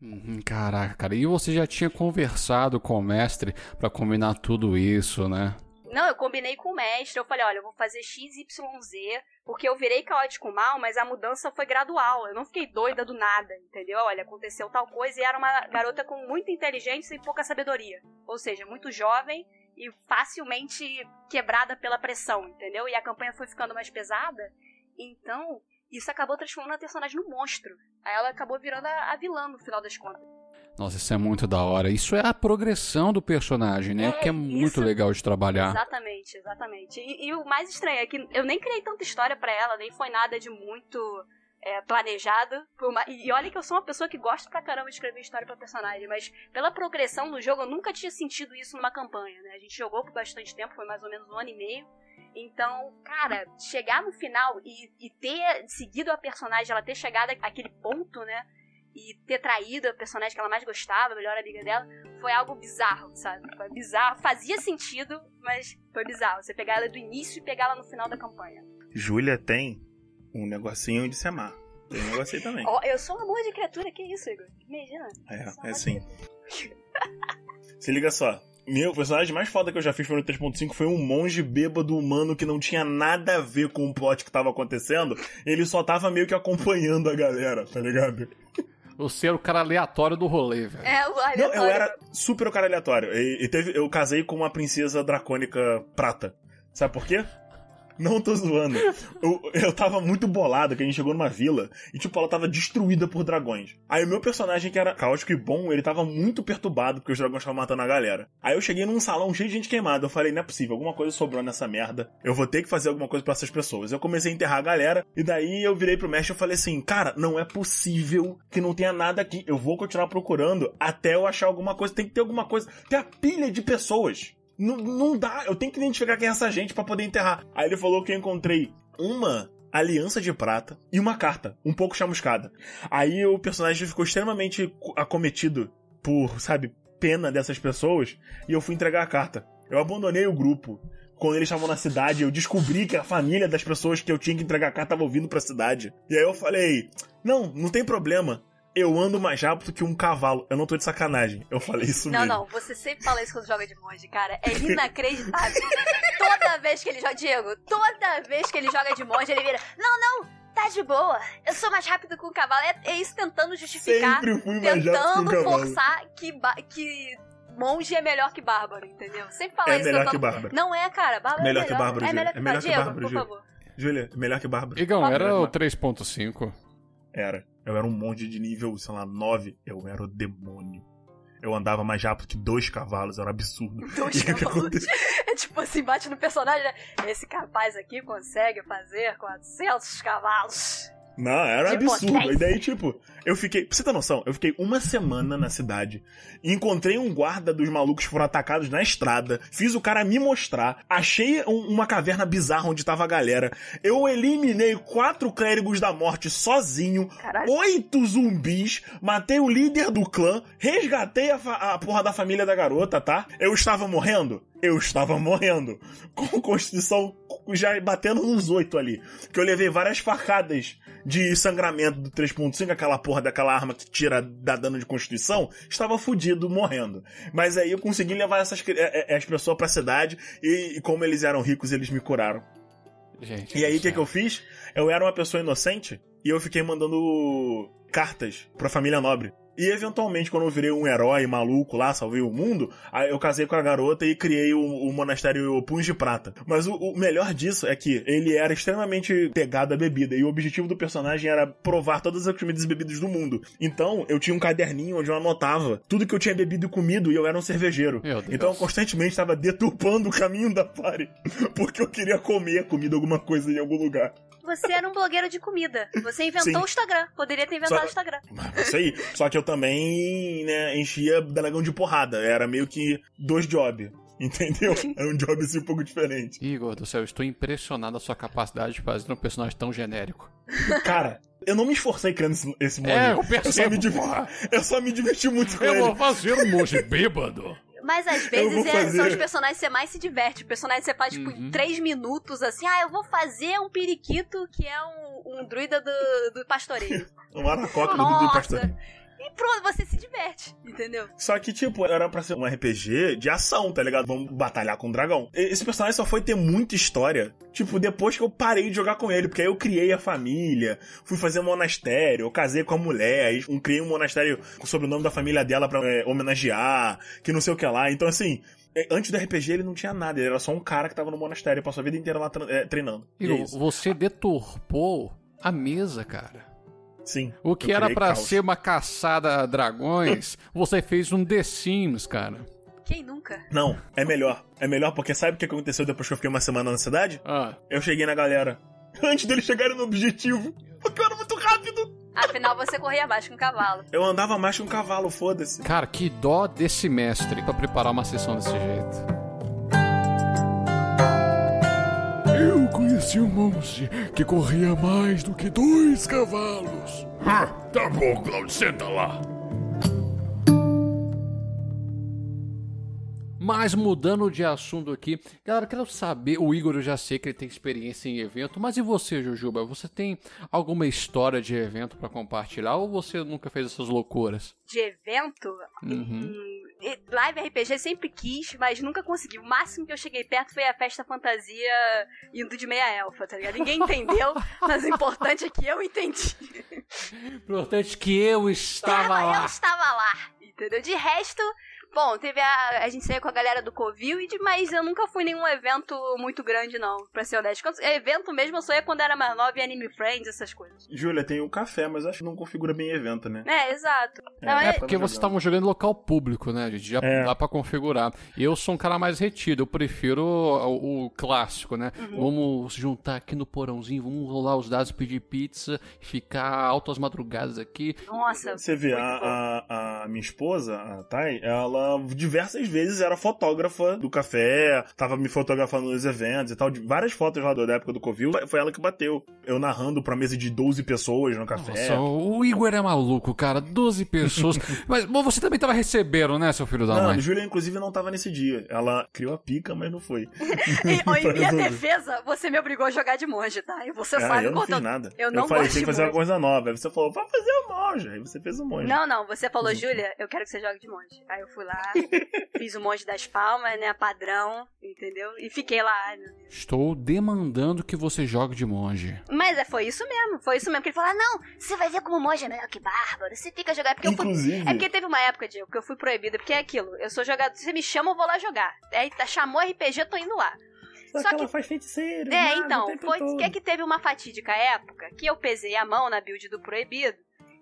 Uhum, Caraca, cara. E você já tinha conversado com o mestre pra combinar tudo isso, né? Não, eu combinei com o mestre. Eu falei, olha, eu vou fazer XYZ, porque eu virei caótico mal, mas a mudança foi gradual. Eu não fiquei doida do nada, entendeu? Olha, aconteceu tal coisa e era uma garota com muita inteligência e pouca sabedoria. Ou seja, muito jovem e facilmente quebrada pela pressão, entendeu? E a campanha foi ficando mais pesada. Então, isso acabou transformando a personagem num monstro. Aí ela acabou virando a, a vilã no final das contas. Nossa, isso é muito da hora. Isso é a progressão do personagem, né? É, que é muito isso- legal de trabalhar. Exatamente, exatamente. E, e o mais estranho é que eu nem criei tanta história pra ela, nem foi nada de muito é, planejado. Por ma- E olha que eu sou uma pessoa que gosta pra caramba de escrever história pra personagem, mas pela progressão do jogo eu nunca tinha sentido isso numa campanha, né? A gente jogou por bastante tempo, foi mais ou menos um ano e meio. Então, cara, chegar no final e, e ter seguido a personagem, ela ter chegado àquele ponto, né? E ter traído a personagem que ela mais gostava, a melhor amiga dela, foi algo bizarro, sabe? Foi bizarro, fazia sentido, mas foi bizarro. Você pegar ela do início e pegar ela no final da campanha. Júlia tem um negocinho de se amar. Tem um negócio aí também. Ó, eu sou um amor de criatura, que isso, Igor? Imagina. É, é sim. Se liga só. Meu personagem mais foda que eu já fiz foi no 3.5 foi um monge bêbado humano que não tinha nada a ver com o plot que tava acontecendo. Ele só tava meio que acompanhando a galera, tá ligado? Você era o cara aleatório do rolê, velho. É, o Não, aleatório. eu era super o cara aleatório. E, e teve, eu casei com uma princesa dracônica prata. Sabe por quê? Não tô zoando. Eu, eu tava muito bolado que a gente chegou numa vila e, tipo, ela tava destruída por dragões. Aí o meu personagem, que era caótico e bom, ele tava muito perturbado porque os dragões estavam matando a galera. Aí eu cheguei num salão cheio de gente queimada. Eu falei, não é possível, alguma coisa sobrou nessa merda. Eu vou ter que fazer alguma coisa pra essas pessoas. Eu comecei a enterrar a galera e daí eu virei pro mestre e falei assim, cara, não é possível que não tenha nada aqui. Eu vou continuar procurando até eu achar alguma coisa. Tem que ter alguma coisa. Tem a pilha de pessoas. Não, não dá, eu tenho que identificar quem é essa gente pra poder enterrar. Aí ele falou que eu encontrei uma aliança de prata e uma carta, um pouco chamuscada. Aí o personagem ficou extremamente acometido por, sabe, pena dessas pessoas e eu fui entregar a carta. Eu abandonei o grupo. Quando eles estavam na cidade, eu descobri que a família das pessoas que eu tinha que entregar a carta estava vindo pra cidade. E aí eu falei: Não, não tem problema. Eu ando mais rápido que um cavalo. Eu não tô de sacanagem. Eu falei isso Não, mesmo. não, você sempre fala isso quando joga de monge, cara. É inacreditável. toda vez que ele joga. Diego, toda vez que ele joga de monge, ele vira. Não, não, tá de boa. Eu sou mais rápido que um cavalo. É, é isso tentando justificar. Sempre fui mais rápido que um Tentando forçar que, que monge é melhor que bárbaro, entendeu? Sempre fala É isso. melhor tentando- que bárbaro. Não é, cara. Bárbaro Melhor é que melhor. bárbaro, É melhor É que melhor bárbaro. que Diego, bárbaro, por Júlia. favor. Júlia, melhor que Bárbara. Igão, era o Não. 3.5. Era. Eu era um monge de nível, sei lá, 9. Eu era o demônio. Eu andava mais rápido que dois cavalos, era um absurdo. Dois E o que cavalos. É tipo assim, bate no personagem, né? Esse capaz aqui consegue fazer 400 cavalos. Não, era De absurdo. E daí, tipo, eu fiquei. Pra você ter noção, eu fiquei uma semana na cidade. Encontrei um guarda dos malucos que foram atacados na estrada. Fiz o cara me mostrar. Achei um- uma caverna bizarra onde tava a galera. Eu eliminei quatro clérigos da morte sozinho. Caralho. Oito zumbis. Matei o líder do clã. Resgatei a, a porra da família da garota, tá? Eu estava morrendo? Eu estava morrendo. Com constituição já batendo nos oito ali. Que eu levei várias facadas de sangramento do 3.5, aquela porra daquela arma que tira dá dano de constituição, estava fudido, morrendo. Mas aí eu consegui levar essas eh, eh, as pessoas pra cidade e, e como eles eram ricos, eles me curaram. Gente, E aí o que, que eu fiz? Eu era uma pessoa inocente e eu fiquei mandando cartas pra família nobre. E eventualmente, quando eu virei um herói maluco lá, salvei o mundo, aí eu casei com a garota e criei o, o monastério Punhos de Prata. Mas o, o melhor disso é que ele era extremamente pegado à bebida. E o objetivo do personagem era provar todas as comidas e bebidas do mundo. Então, eu tinha um caderninho onde eu anotava tudo que eu tinha bebido e comido e eu era um cervejeiro. Então eu constantemente estava deturpando o caminho da party. Porque eu queria comer comida, alguma coisa em algum lugar. Você era um blogueiro de comida. Você inventou Sim. o Instagram. Poderia ter inventado Só- o Instagram. Isso aí. Só que eu também, né, enchia dragão de porrada. Era meio que dois jobs. Entendeu? Era um job assim um pouco diferente. Igor do céu, eu estou impressionado a sua capacidade de fazer um personagem tão genérico. Cara, eu não me esforcei criando esse, esse monge. É, eu eu, só percebo, me div- eu só me diverti muito com Eu ele. vou fazer um monge bêbado. Mas às vezes é- são os personagens que você mais se diverte. O personagem que você faz, tipo, Uhum. em três minutos, assim. Ah, eu vou fazer um periquito que é um, um druida do, do pastoreio. Um aracoca do Dudu Nossa! E pronto, você se diverte, entendeu? Só que, tipo, era pra ser um RPG de ação, tá ligado? Vamos batalhar com o dragão. E- Esse personagem só foi ter muita história, tipo, depois que eu parei de jogar com ele, porque aí eu criei a família, fui fazer um monastério, eu casei com a mulher, aí eu criei um monastério com o sobrenome da família dela pra é, homenagear, que não sei o que lá. Então, assim, é, antes do RPG ele não tinha nada, ele era só um cara que tava no monastério, passou a vida inteira lá é, treinando. E é Igor, isso. você deturpou a mesa, cara. Sim. O que era caos. ser uma caçada a dragões, você fez um The Sims, cara. Quem nunca? Não, é melhor. É melhor porque sabe o que aconteceu depois que eu fiquei uma semana na cidade? Ah, Eu cheguei na galera. Antes deles chegarem no objetivo. Porque eu era muito rápido. Afinal, você corria mais que um cavalo. Eu andava mais que um cavalo, foda-se. cara, que dó desse mestre pra preparar uma sessão desse jeito. Conheci um monge que corria mais do que dois cavalos. Ah, tá bom, Cláudio, senta lá. Mas mudando de assunto aqui, galera, eu quero saber, o Igor eu já sei que ele tem experiência em evento, mas e você, Jujuba? Você tem alguma história de evento pra compartilhar ou você nunca fez essas loucuras? De evento, Uhum. hum, live RPG sempre quis, mas nunca consegui. O máximo que eu cheguei perto foi a festa fantasia indo de meia elfa, tá ligado? Ninguém entendeu, mas o importante é que eu entendi. Importante que eu estava eu lá. estava lá, entendeu? De resto, bom, teve a. A gente saiu com a galera do Covil, mas eu nunca fui em nenhum evento muito grande, não, pra ser honesto. Quando- evento mesmo eu só ia quando era mais nova e Anime Friends, essas coisas. Júlia, tem o café, mas acho que não configura bem evento, né? É, exato. Não, É, É é, porque vocês jogando. estavam jogando em local público, né, gente? Já É. dá pra configurar. Eu sou um cara mais retido, eu prefiro o, o clássico, né? Vamos juntar aqui no porãozinho, vamos rolar os dados, pedir pizza, ficar altas madrugadas aqui. Nossa. Você vê, a, a, a minha esposa, a Thay, ela ela diversas vezes era fotógrafa do café, tava me fotografando nos eventos e tal. De várias fotos lá da época do Covil, foi ela que bateu. Eu narrando pra mesa de 12 pessoas no café. Nossa, o Igor é maluco, cara. 12 pessoas. mas bom, você também tava recebendo, né, seu filho da Não, mãe? Júlia, inclusive, não tava nesse dia. Ela criou a pica, mas não foi. Em minha defesa, você me obrigou a jogar de monge, tá? E você Ah, sabe eu não quanto fiz nada. Eu não falei, gosto tem de que fazer uma monge. coisa nova. Aí você falou, vai fazer o monge. Aí você fez o monge. Não, não, você falou. Júlia, eu quero que você jogue de monge. Aí eu fui lá, fiz o monge das palmas, né, padrão, entendeu? E fiquei lá. Estou demandando que você jogue de monge. Mas é, foi isso mesmo, foi isso mesmo. Que ele falou, ah, não, você vai ver como monge é melhor que bárbaro, você fica jogando. Porque eu fui... Inclusive, É porque teve uma época, Diego, que eu fui proibida, porque é aquilo, eu sou jogador, se você me chama, eu vou lá jogar. Aí tá, chamou RPG, eu tô indo lá. só, só que ela que- faz feiticeiro. É, o então, foi que é que teve uma fatídica época que eu pesei a mão na build do proibido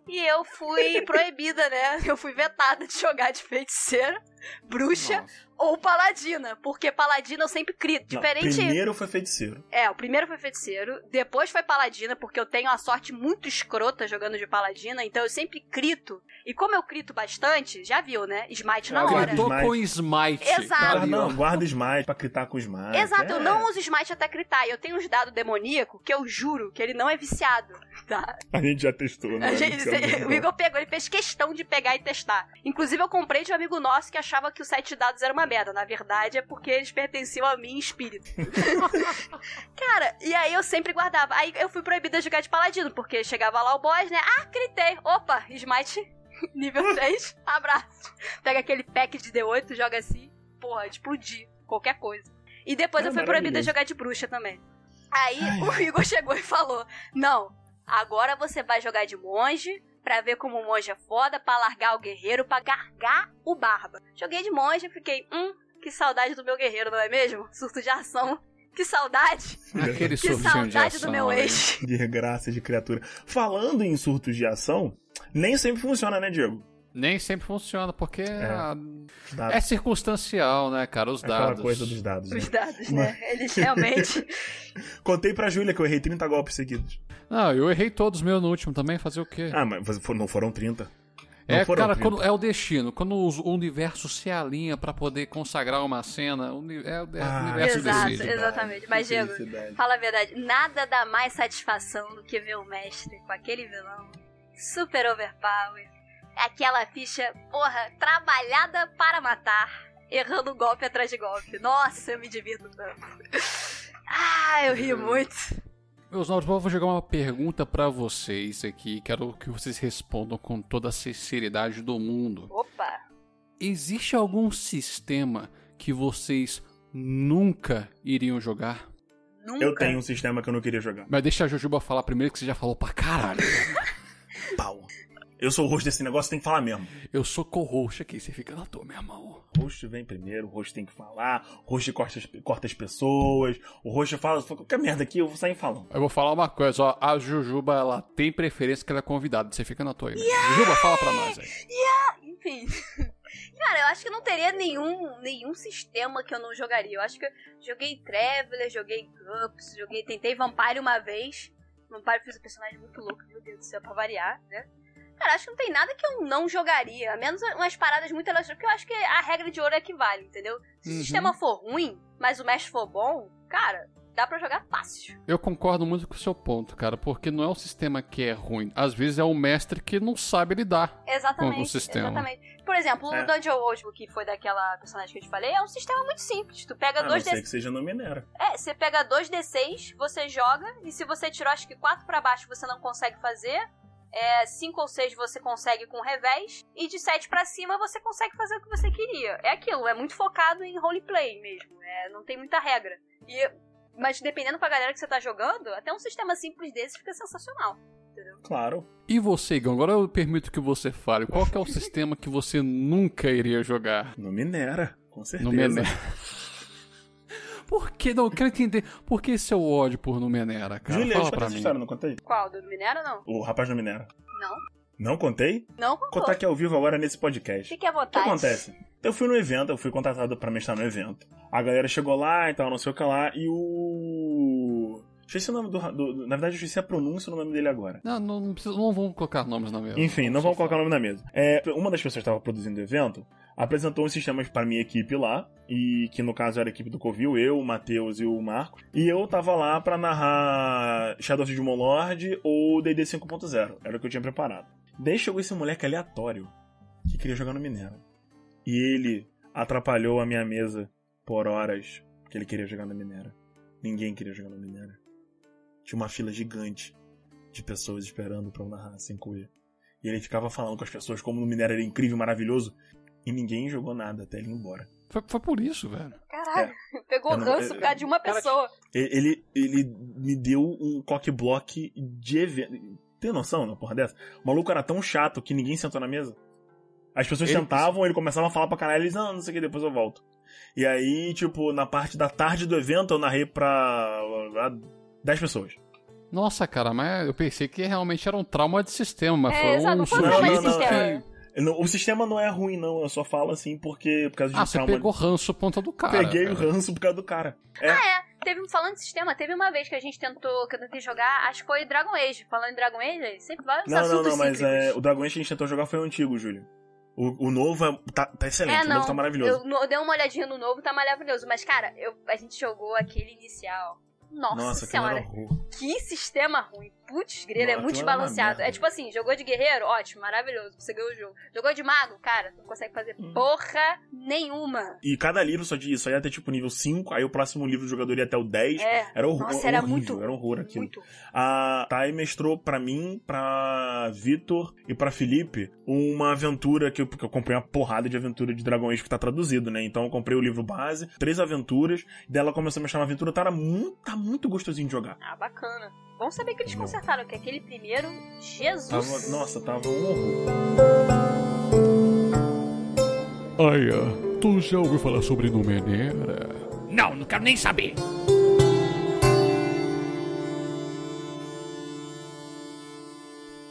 e eu fui proibida, né? Eu fui vetada de jogar de feiticeira, bruxa Nossa. ou paladina, porque paladina eu sempre crito. Não, Diferente. primeiro foi feiticeiro. É, o primeiro foi feiticeiro, depois foi paladina, porque eu tenho a sorte muito escrota jogando de paladina, então eu sempre crito. E como eu crito bastante, já viu, né? Smite na Já hora. gritou. Smite. com smite. Exato. Ó. não, guarda smite pra critar com smite. Exato, é. eu não uso smite até critar. e Eu tenho uns dados demoníacos que eu juro que ele não é viciado, tá? A gente já testou, né? O Igor pegou, ele fez questão de pegar e testar. Inclusive, eu comprei de um amigo nosso que achava que o sete de dados era uma merda. Na verdade, é porque eles pertenciam a mim em espírito. Cara, e aí eu sempre guardava. Aí eu fui proibida de jogar de paladino, porque chegava lá o boss, né? Ah, gritei. Opa, smite nível 3, abraço. Pega aquele pack de D8, joga assim, porra, explodir qualquer coisa. E depois É eu fui proibida de jogar de bruxa também. Aí o Igor chegou e falou: Não, agora você vai jogar de monge pra ver como o monge é foda, pra largar o guerreiro, pra gargar o barba. Joguei de monge e fiquei, hum, que saudade do meu guerreiro, não é mesmo? Surto de ação. Que saudade! Aquele Que saudade ação do meu aí. ex. De graça de criatura. Falando em surtos de ação, nem sempre funciona, né, Diego? Nem sempre funciona, porque dados. é circunstancial, né, cara? Os Aquela dados. coisa dos dados. né? Os dados, né? Eles realmente. Contei pra Júlia que eu errei 30 golpes seguidos. Não, eu errei todos meus no último também, fazer o quê? Ah, mas não foram 30. Não é, foram cara, 30. quando, é o destino. Quando o o universo se alinha pra poder consagrar uma cena, o é, é, o Ah, universo Exato, decide. exatamente. Mas, Diego. Fala a verdade, nada dá mais satisfação do que ver o mestre com aquele vilão super overpower. Aquela ficha, porra, trabalhada para matar, errando golpe atrás de golpe. Nossa, eu me divirto tanto. Ah, eu rio muito. Meus novos, eu vou jogar uma pergunta pra vocês aqui. Quero que vocês respondam com toda a sinceridade do mundo. Opa, Existe algum sistema que vocês nunca iriam jogar? nunca. Eu tenho um sistema que eu não queria jogar. Mas deixa a Jujuba falar primeiro que você já falou pra caralho. Pau. Eu sou o host desse negócio, tem que falar mesmo. Eu sou co-host aqui, você fica na tua, meu irmão. O host vem primeiro, o host tem que falar, o host corta as, corta as pessoas, o host fala, fala qualquer merda aqui, eu vou sair falando. Eu vou falar uma coisa, ó. A Jujuba, ela tem preferência que ela é convidada. Você fica na tua aí. Jujuba, fala pra nós aí. Enfim. Cara, eu acho que não teria nenhum, nenhum sistema que eu não jogaria. Eu acho que eu joguei Traveler, joguei Cups, joguei. Tentei Vampire uma vez. Vampire fez um personagem muito louco, meu Deus do céu, pra variar, né? Cara, acho que não tem nada que eu não jogaria. A menos umas paradas muito elasticadas, porque eu acho que a regra de ouro é que vale, entendeu? Se o Uhum. sistema for ruim, mas o mestre for bom, cara, dá pra jogar fácil. Eu concordo muito com o seu ponto, cara, porque não é o sistema que é ruim. Às vezes é o mestre que não sabe lidar. Exatamente. Com o sistema. Exatamente. Por exemplo, É. o Dungeon Osmo, que foi daquela personagem que eu te falei, é um sistema muito simples. Tu pega A não dois ser D... que seja no Minera. É, você pega dois D6, você joga, e se você tirou acho que 4 pra baixo você não consegue fazer. É, 5 ou 6 você consegue com revés. E de 7 pra cima você consegue fazer o que você queria. É aquilo, é muito focado em roleplay mesmo. É, não tem muita regra. E, mas dependendo pra galera que você tá jogando, até um sistema simples desse fica sensacional. Entendeu? Claro. E você, Igor, agora eu permito que você fale. Qual que é o sistema que você nunca iria jogar? No Minera, com certeza. Numenera. Por que? Não, eu quero entender. Por que seu ódio por Numenera, cara? Júlia, eu Fala te pra contei essa mim. história, não contei? Qual? Do Minera não? O rapaz do Minera. Não. Não contei? Não Vou contou. contar aqui ao vivo agora nesse podcast. Fique à O que vontade. acontece? Eu fui no evento, eu fui contratado pra mestrar no evento. A galera chegou lá e tal, não sei o que lá, e o. Esqueci o nome do, do- do- Na verdade, eu esqueci a pronúncia do nome dele agora. Não, não, não, precisa, não vamos colocar nomes na mesa. Enfim, não vamos colocar o nome na mesa. É, uma das pessoas que estava produzindo o evento apresentou uns sistemas pra minha equipe lá, e que no caso era a equipe do Covil, eu, o Matheus e o Marco. E eu tava lá pra narrar Shadow of the Lord ou D&D 5.0, era o que eu tinha preparado. Daí chegou esse moleque aleatório que queria jogar no Minera. E ele atrapalhou a minha mesa por horas que ele queria jogar no Minera. Ninguém queria jogar no Minera. Tinha uma fila gigante de pessoas esperando pra eu narrar 5E. E ele ficava falando com as pessoas como no Minera era incrível, maravilhoso. E ninguém jogou nada até ele ir embora. Foi, foi por isso, velho. Caralho, pegou Eu não- ranço por causa de uma pessoa. Ele, ele me deu um cock-block de evento. Tem noção, uma porra dessa? O maluco era tão chato que ninguém sentou na mesa. As pessoas Ele- sentavam, ele começava a falar pra caralho, eles, não, não sei o que, depois eu volto. E aí, tipo, na parte da tarde do evento, eu narrei pra ah, 10 pessoas. Nossa, cara, mas eu pensei que realmente era um trauma de sistema, mas É, foi exato, um não foi um trauma de sujeito sistema. que... Não, O sistema não é ruim, não, eu só falo assim porque, por causa de Ah, você trauma. pegou ranço ponta do cara. Peguei o cara. ranço por causa do cara. É, Ah, é. Teve, falando de sistema, teve uma vez que a gente tentou, que eu tentei jogar, acho que foi Dragon Age. Falando em Dragon Age, sempre vai Não, não, assuntos não, mas é, o Dragon Age que a gente tentou jogar foi o antigo, Júlio. O, o novo é- tá, tá excelente, É, o não. novo tá maravilhoso. Eu, eu dei uma olhadinha no novo, tá maravilhoso. Mas, cara, eu, a gente jogou aquele inicial. Nossa, Nossa, senhora, que sistema ruim. Putz, grilo, é muito desbalanceado. É tipo assim, jogou de guerreiro, ótimo, maravilhoso, você ganhou o jogo. Jogou de mago, cara, não consegue fazer Hum. porra nenhuma. E cada livro só de só ia até tipo nível 5, aí o próximo livro do jogador ia até o 10. É, Era horror, Nossa, era horrível, muito- era horror aquilo. muito. A Thay mestrou pra mim, pra Vitor e pra Felipe uma aventura que eu, porque eu comprei uma porrada de aventura de Dragon Age que tá traduzido, né? Então eu comprei o livro base, três aventuras, dela começou a mestrar uma aventura, tá, era muito, tá muito gostosinho de jogar. Ah, bacana. Bom saber que eles Não. consertaram, que aquele primeiro, Jesus. Tava, nossa, tava um horror. Aya, tu já ouviu falar sobre Numenera? Não, não quero nem saber.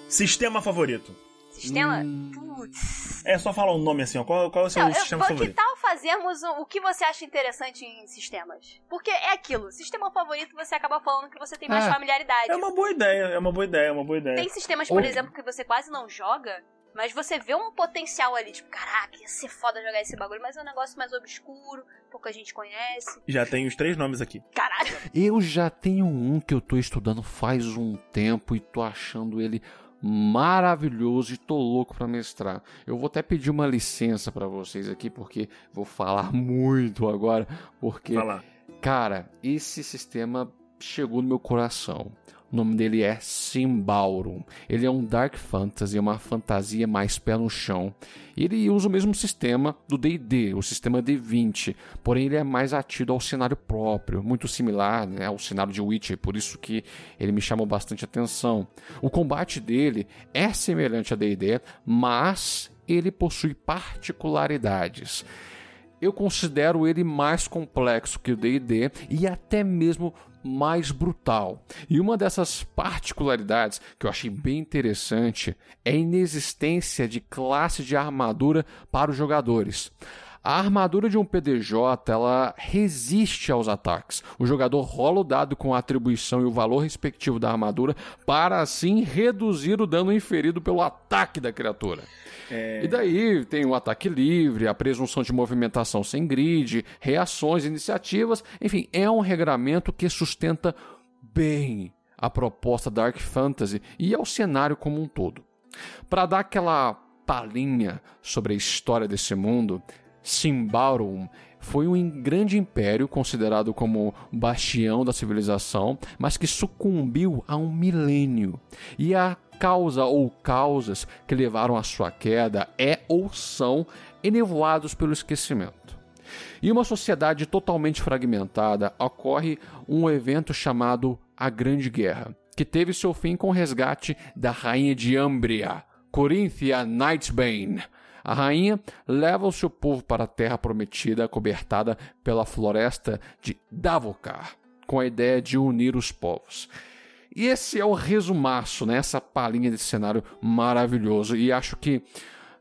Sistema favorito. Sistema? Hum. Putz. É só falar um nome assim, ó. Qual, qual é o seu Não, eu- sistema que favorito? tal fazermos o, o que você acha interessante em sistemas? Porque é aquilo, sistema favorito você acaba falando que você tem mais É. familiaridade. É uma boa ideia, é uma boa ideia, é uma boa ideia. Tem sistemas, por Ou- exemplo, que você quase não joga, mas você vê um potencial ali, tipo, caraca, ia ser foda jogar esse bagulho, mas é um negócio mais obscuro, pouca gente conhece. Já tem os três nomes aqui. Caralho, Eu já tenho um que eu tô estudando faz um tempo e tô achando ele maravilhoso e tô louco pra mestrar. Eu vou até pedir uma licença pra vocês aqui porque vou falar muito agora, porque lá. cara, esse sistema chegou no meu coração. O nome dele é Symbaurum. Ele é um Dark Fantasy, uma fantasia mais pé no chão. Ele usa o mesmo sistema do D&D, o sistema D20, porém ele é mais atido ao cenário próprio, muito similar né, ao cenário de Witcher, por isso que ele me chamou bastante atenção. O combate dele é semelhante a D&D, mas ele possui particularidades. Eu considero ele mais complexo que o D&D e até mesmo mais brutal. E uma dessas particularidades que eu achei bem interessante é a inexistência de classe de armadura para os jogadores. A armadura de um PDJ ela resiste aos ataques. O jogador rola o dado com a atribuição e o valor respectivo da armadura para assim reduzir o dano inferido pelo ataque da criatura. E daí tem o ataque livre, a presunção de movimentação sem grid, reações, iniciativas, enfim, é um regramento que sustenta bem a proposta Dark Fantasy e ao cenário como um todo. Para dar aquela palhinha sobre a história desse mundo, Symbaurum foi um grande império considerado como bastião da civilização, mas que sucumbiu a um milênio. E a causa ou causas que levaram à sua queda é ou são enevoados pelo esquecimento. Em uma sociedade totalmente fragmentada, ocorre um evento chamado a Grande Guerra, que teve seu fim com o resgate da rainha de Ambria, Corinthia Nightbane. A rainha leva o seu povo para a terra prometida, cobertada pela floresta de Davokar, com a ideia de unir os povos. E esse é o resumaço, né? essa palhinha desse cenário maravilhoso. E acho que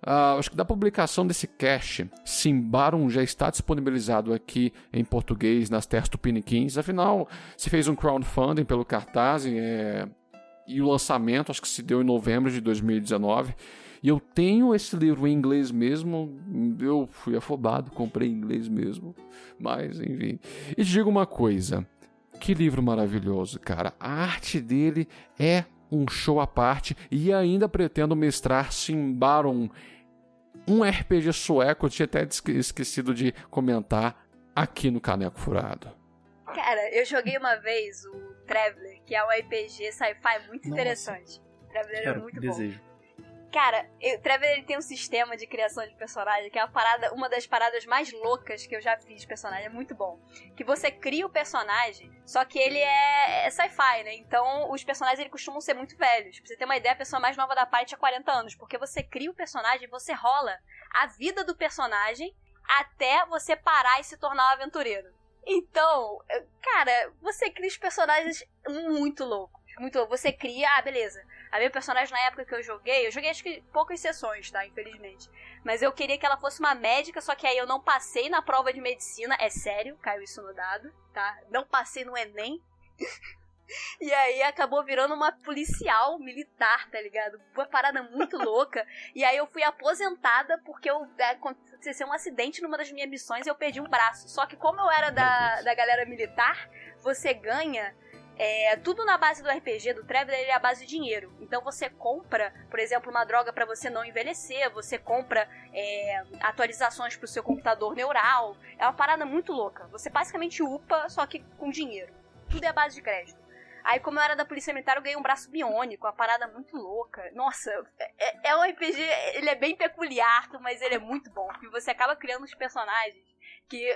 ah, acho que da publicação desse cache, Simbarum já está disponibilizado aqui em português nas terras tupiniquins. Afinal, se fez um crowdfunding pelo cartaz é, e o lançamento acho que se deu em novembro de 2019. E eu tenho esse livro em inglês mesmo. Eu fui afobado, comprei em inglês mesmo. Mas, enfim. E te digo uma coisa. Que livro maravilhoso, cara. A arte dele é um show à parte. E ainda pretendo mestrar Simbaron, um RPG sueco. Eu tinha até esquecido de comentar aqui no Caneco Furado. Cara, eu joguei uma vez o Traveler, que é um RPG sci-fi muito Nossa. interessante. Traveler é muito desejo. bom. Cara, o Trevor ele tem um sistema de criação de personagem que é uma, parada, uma das paradas mais loucas que eu já fiz de personagem. É muito bom. Que você cria o personagem, só que ele é, é sci-fi, né? Então os personagens ele costumam ser muito velhos. Pra você ter uma ideia, a pessoa mais nova da parte tinha 40 anos. Porque você cria o personagem e você rola a vida do personagem até você parar e se tornar um aventureiro. Então, cara, você cria os personagens muito loucos. Muito louco. Você cria, ah, beleza. A minha personagem na época que eu joguei, eu joguei acho que poucas sessões, tá? Infelizmente. Mas eu queria que ela fosse uma médica, só que aí eu não passei na prova de medicina. É sério, caiu isso no dado, tá? Não passei no Enem. E aí acabou virando uma policial militar, tá ligado? Uma parada muito louca. E aí eu fui aposentada porque eu é, aconteceu um acidente numa das minhas missões e eu perdi um braço. Só que como eu era da, da galera militar, você ganha é, tudo na base do RPG, do Traveler, ele é a base de dinheiro. Então você compra, por exemplo, uma droga para você não envelhecer, você compra é, atualizações pro seu computador neural. É uma parada muito louca. Você basicamente upa, só que com dinheiro. Tudo é a base de crédito. Aí, como eu era da Polícia Militar, eu ganhei um braço biônico, uma parada muito louca. Nossa, é, é um RPG, ele é bem peculiar, mas ele é muito bom. Porque você acaba criando os personagens que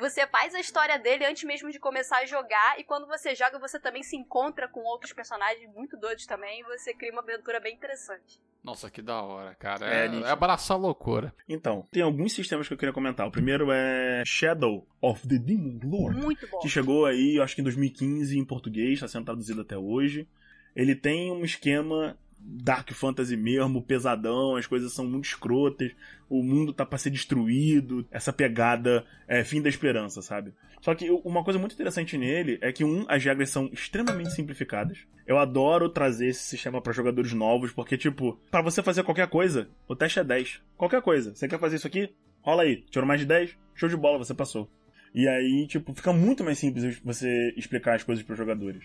você faz a história dele antes mesmo de começar a jogar, e quando você joga, você também se encontra com outros personagens muito doidos também, e você cria uma aventura bem interessante. Nossa, que da hora, cara. É, é, é abraçar a loucura. Então, tem alguns sistemas que eu queria comentar. O primeiro é Shadow of the Demon Lord. Muito bom. Que chegou aí, acho que em 2015 em português, está sendo traduzido até hoje. Ele tem um esquema dark fantasy mesmo, pesadão, as coisas são muito escrotas, o mundo tá pra ser destruído, essa pegada é, fim da esperança, sabe? Só que uma coisa muito interessante nele é que, um, as regras são extremamente simplificadas. Eu adoro trazer esse sistema para jogadores novos, porque, tipo, para você fazer qualquer coisa, o teste é 10. Qualquer coisa. Você quer fazer isso aqui? Rola aí. Tirou mais de 10? Show de bola, você passou. E aí, tipo, fica muito mais simples você explicar as coisas para os jogadores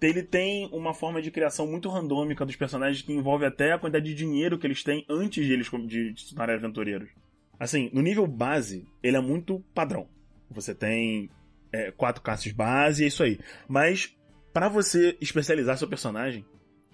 ele tem uma forma de criação muito randômica dos personagens que envolve até a quantidade de dinheiro que eles têm antes de eles de, de se tornarem aventureiros. Assim, no nível base, ele é muito padrão. Você tem é, quatro classes base, é isso aí. Mas, para você especializar seu personagem,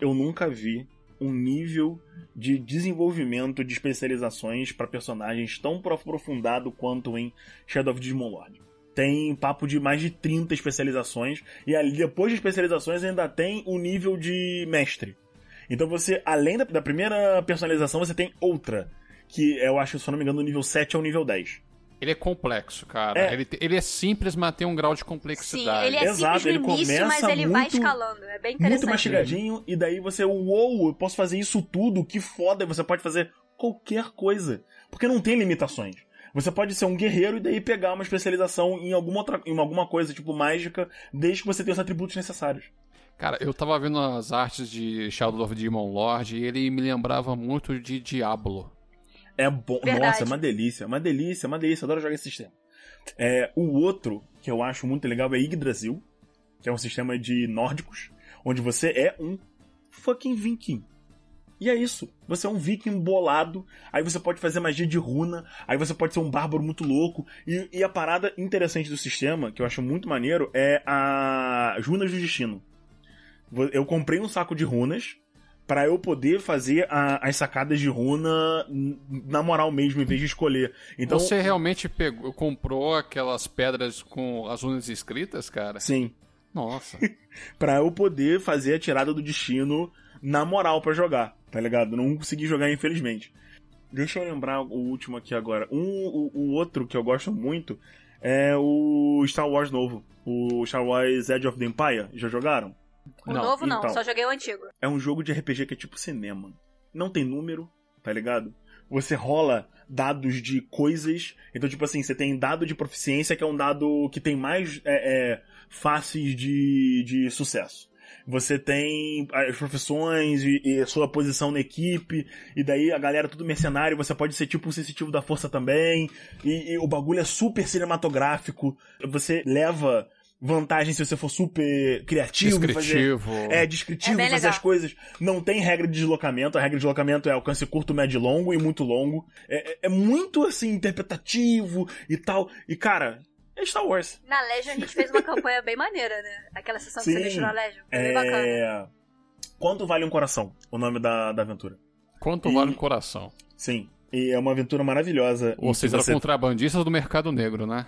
eu nunca vi um nível de desenvolvimento de especializações para personagens tão aprofundado quanto em Shadow of Demon Lord tem papo de mais de 30 especializações, e ali depois de especializações ainda tem o nível de mestre. Então você, além da, da, primeira personalização, você tem outra, que eu acho, se eu não me engano, do nível 7 ao nível 10. Ele é complexo, cara. É. Ele, ele é simples, mas tem um grau de complexidade. Sim, ele é Exato, simples no ele início, mas ele muito, vai escalando. É bem interessante. Muito mastigadinho, e daí você, uou, eu posso fazer isso tudo, que foda, você pode fazer qualquer coisa. Porque não tem limitações. Você pode ser um guerreiro e daí pegar uma especialização em alguma outra, em alguma coisa, tipo mágica, desde que você tenha os atributos necessários. Cara, eu tava vendo as artes de Shadow of Demon Lord e ele me lembrava muito de Diablo. É bom. Verdade. Nossa, é uma delícia, é uma delícia, é uma delícia. Adoro jogar esse sistema. É, o outro que eu acho muito legal é Yggdrasil, que é um sistema de nórdicos, onde você é um fucking viking. E é isso. Você é um viking bolado, aí você pode fazer magia de runa, aí você pode ser um bárbaro muito louco. E, e a parada interessante do sistema, que eu acho muito maneiro, é a runas do destino. Eu comprei um saco de runas para eu poder fazer a, as sacadas de runa na moral mesmo, em vez de escolher. Então, Você realmente pegou, comprou aquelas pedras com as runas escritas, cara? Sim. Nossa. para eu poder fazer a tirada do destino na moral para jogar tá ligado? Não consegui jogar, infelizmente. Deixa eu lembrar o último aqui agora. Um, o, o outro que eu gosto muito é o Star Wars novo. O Star Wars Edge of the Empire. Já jogaram? O não. novo não, então, só joguei o antigo. É um jogo de RPG que é tipo cinema. Não tem número, tá ligado? Você rola dados de coisas. Então, tipo assim, você tem dado de proficiência, que é um dado que tem mais é, é, faces de, de sucesso. Você tem as profissões e, e a sua posição na equipe, e daí a galera é tudo mercenário, você pode ser tipo um sensitivo da força também, e, e o bagulho é super cinematográfico, você leva vantagem se você for super criativo. fazer- Descritivo. é, descritivo, É fazer legal. as coisas. Não tem regra de deslocamento. A regra de deslocamento é alcance curto, médio e longo e muito longo. É, é- é muito, assim, interpretativo e tal. E, cara, é Star Wars. Na Legion a gente fez uma campanha bem maneira, né? Aquela sessão que Sim. você deixou na Legion. Foi bem bacana. É... Quanto vale um coração? O nome da, da aventura. Quanto E- vale um coração? Sim. E é uma aventura maravilhosa. Vocês que eram você... contrabandistas do mercado negro, né?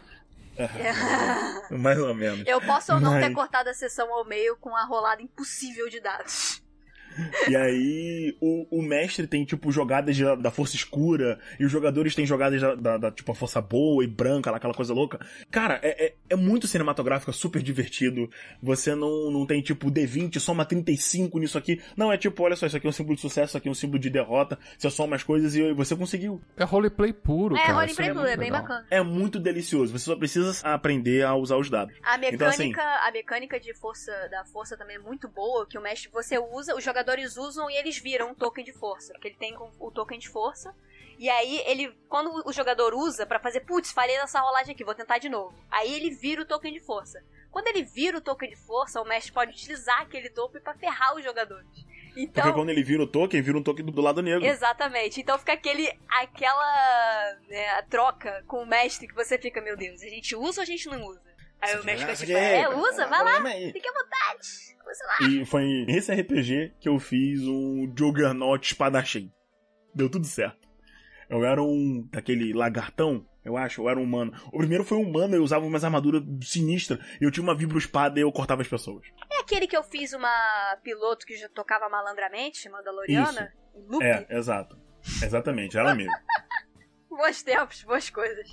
Mais ou menos. Eu posso ou não Mas- ter cortado a sessão ao meio com a rolada impossível de dados. E aí, o, o mestre tem, tipo, jogadas de- da força escura, e os jogadores têm jogadas da, da- da, tipo, a força boa e branca, lá, aquela coisa louca. Cara, é, é, é muito cinematográfico, é super divertido. Você não, não tem, tipo, D20, soma 35 nisso aqui. Não, é tipo, olha só, isso aqui é um símbolo de sucesso, isso aqui é um símbolo de derrota. Você soma as coisas e você conseguiu. É roleplay puro, É, cara. roleplay Isso aí puro, muito é bem legal. bacana. É muito delicioso. Você só precisa aprender a usar os dados. A mecânica, Então, assim- a mecânica de força da força também é muito boa, que o mestre você usa, os jogadores usam e eles viram um token de força, porque ele tem o token de força. E aí ele, quando o jogador usa pra fazer, putz, falhei nessa rolagem aqui, vou tentar de novo. Aí ele vira o token de força. Quando ele vira o token de força, o mestre pode utilizar aquele token pra ferrar os jogadores. Porque Então, quando ele vira o token, vira um token do, do lado negro. Exatamente. Então fica aquele, aquela né, troca com o mestre que você fica, meu Deus, a gente usa ou a gente não usa? Aí o mestre fica tipo, é, usa, vai lá, fica à vontade, usa lá. E foi nesse RPG que eu fiz um Juggernaut espadachim. Deu tudo certo. Eu era um. daquele lagartão, eu acho, eu era um humano. O primeiro foi um humano, eu usava umas armaduras sinistras. Eu tinha uma vibro-espada e eu cortava as pessoas. É aquele que eu fiz uma piloto que já tocava malandramente, Mandaloriana, em loop. É, exato. Exatamente, ela mesmo. Bons tempos, boas coisas.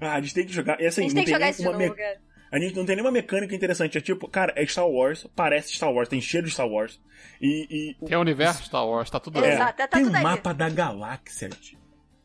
Ah, a gente tem que jogar. E assim, a gente tem que jogar isso de novo, me- cara. A gente não tem nenhuma mecânica interessante. É tipo, cara, é Star Wars, parece Star Wars, tem cheiro de Star Wars. E. e Tem o universo Star Wars, tá tudo É, aí. Exato, tá tem tudo um mapa da galáxia tio,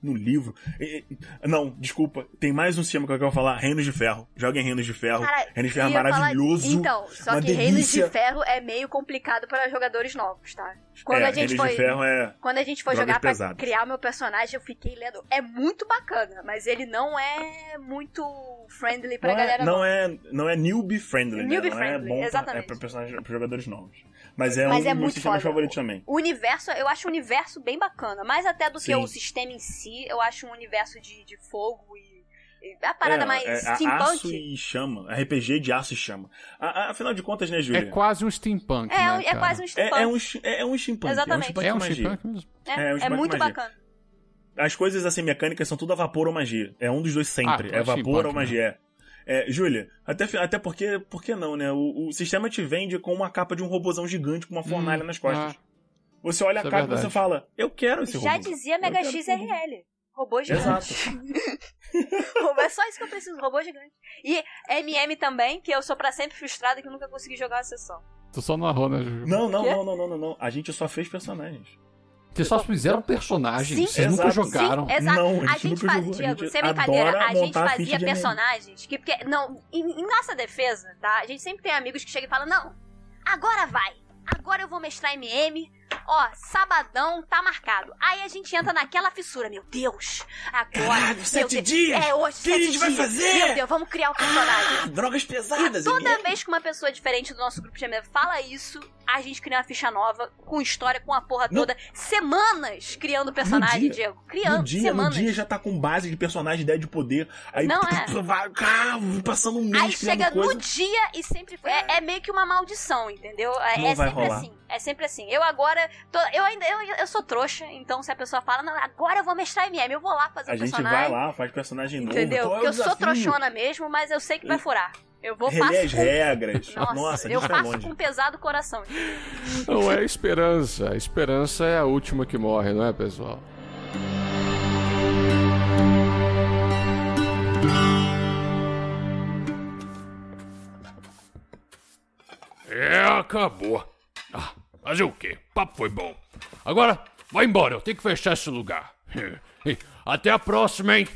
no livro. E- não, desculpa. Tem mais um sistema que eu quero falar: Reinos de Ferro. Joguem Reinos de Ferro. Cara, Reinos de Ferro é ia falar- maravilhoso. Então, só que Reinos delícia. de Ferro é meio complicado para jogadores novos, tá? Quando é, a gente Reinos foi. é. Quando a gente foi jogar pra pesadas. criar meu personagem, eu fiquei lendo. É muito bacana, mas ele não é muito friendly pra Não é, galera não, nova. é, não é newbie friendly, Newbie né? Não friendly, é bom pra, exatamente. é pra, personagens, pra jogadores novos. Mas é Mas um é dos muito sistemas foda. favoritos também. O universo, eu acho o universo bem bacana. Mais até do que Sim. o sistema em si, eu acho um universo de, de fogo e. A parada é, mais é, steampunk. Aço e chama. RPG de aço e chama. A- a- afinal de contas, né, É Júlia? quase um steampunk, É, né, é quase um É, steampunk. é um, chi- é, é um steampunk. Exatamente. É É um um steampunk steampunk mesmo. É, é um é steampunk muito magia. bacana. As coisas assim mecânicas são tudo a vapor ou magia. É um dos dois sempre. Ah, é é vapor steampunk, ou magia. É, Júlia, até, até porque, por que não, né? O, o sistema te vende com uma capa de um robozão gigante com uma fornalha Hum, nas costas. ah. Você olha Isso a é capa e você fala, eu quero esse Já robô. dizia Eu Mega. XRL. Robô gigante. Exato. É só isso que eu preciso, robô gigante. E MM também, que eu sou pra sempre frustrada que eu nunca consegui jogar uma sessão. Tu só narrou, né, Juju? Não, não, não, não, não, não, não. A gente só fez personagens. Vocês só fizeram personagens, Sim. vocês nunca Exato. jogaram. Sim, exato. Não, a a gente gente nunca fazia, jogou, Diego, sem brincadeira, a gente fazia personagens que, porque, não, em, em nossa defesa, tá? A gente sempre tem amigos que chegam e falam, não, agora vai, agora eu vou mestrar MM, ó, sabadão tá marcado. Aí a gente entra naquela fissura, meu Deus, agora, Caralho, sete Deus, dias? É hoje, O que a sete gente vai dias. fazer? Meu Deus, vamos criar o personagem. Ah, drogas E pesadas. toda MM. vez que uma pessoa diferente do nosso grupo de amigos fala isso, a gente cria uma ficha nova, com história, com a porra No- toda. Semanas criando personagem, dia. Diego. Criando No dia, semanas. no dia já tá com base de personagem, ideia de poder. Aí Não tá- é. vai, passando um mês Aí chega coisa. no dia e sempre. É, é meio que uma maldição, entendeu? É, Não é vai sempre rolar. assim. É sempre assim. Eu agora. Tô- eu ainda. Eu, eu sou trouxa, então se a pessoa fala, não, agora eu vou mestrar MM, eu vou lá fazer A gente personagem. vai lá, faz personagem novo. Entendeu? qual é Porque o eu sou trouxona mesmo, mas eu sei que vai furar. Eu vou Relê faço as com- regras. Nossa, Nossa, a eu gente faço longe. com pesado coração. Não é esperança. A esperança é a última que morre, não é, pessoal? É, acabou. Ah, fazer o quê? O papo foi bom. Agora, vai embora, eu tenho que fechar esse lugar. Até a próxima, hein?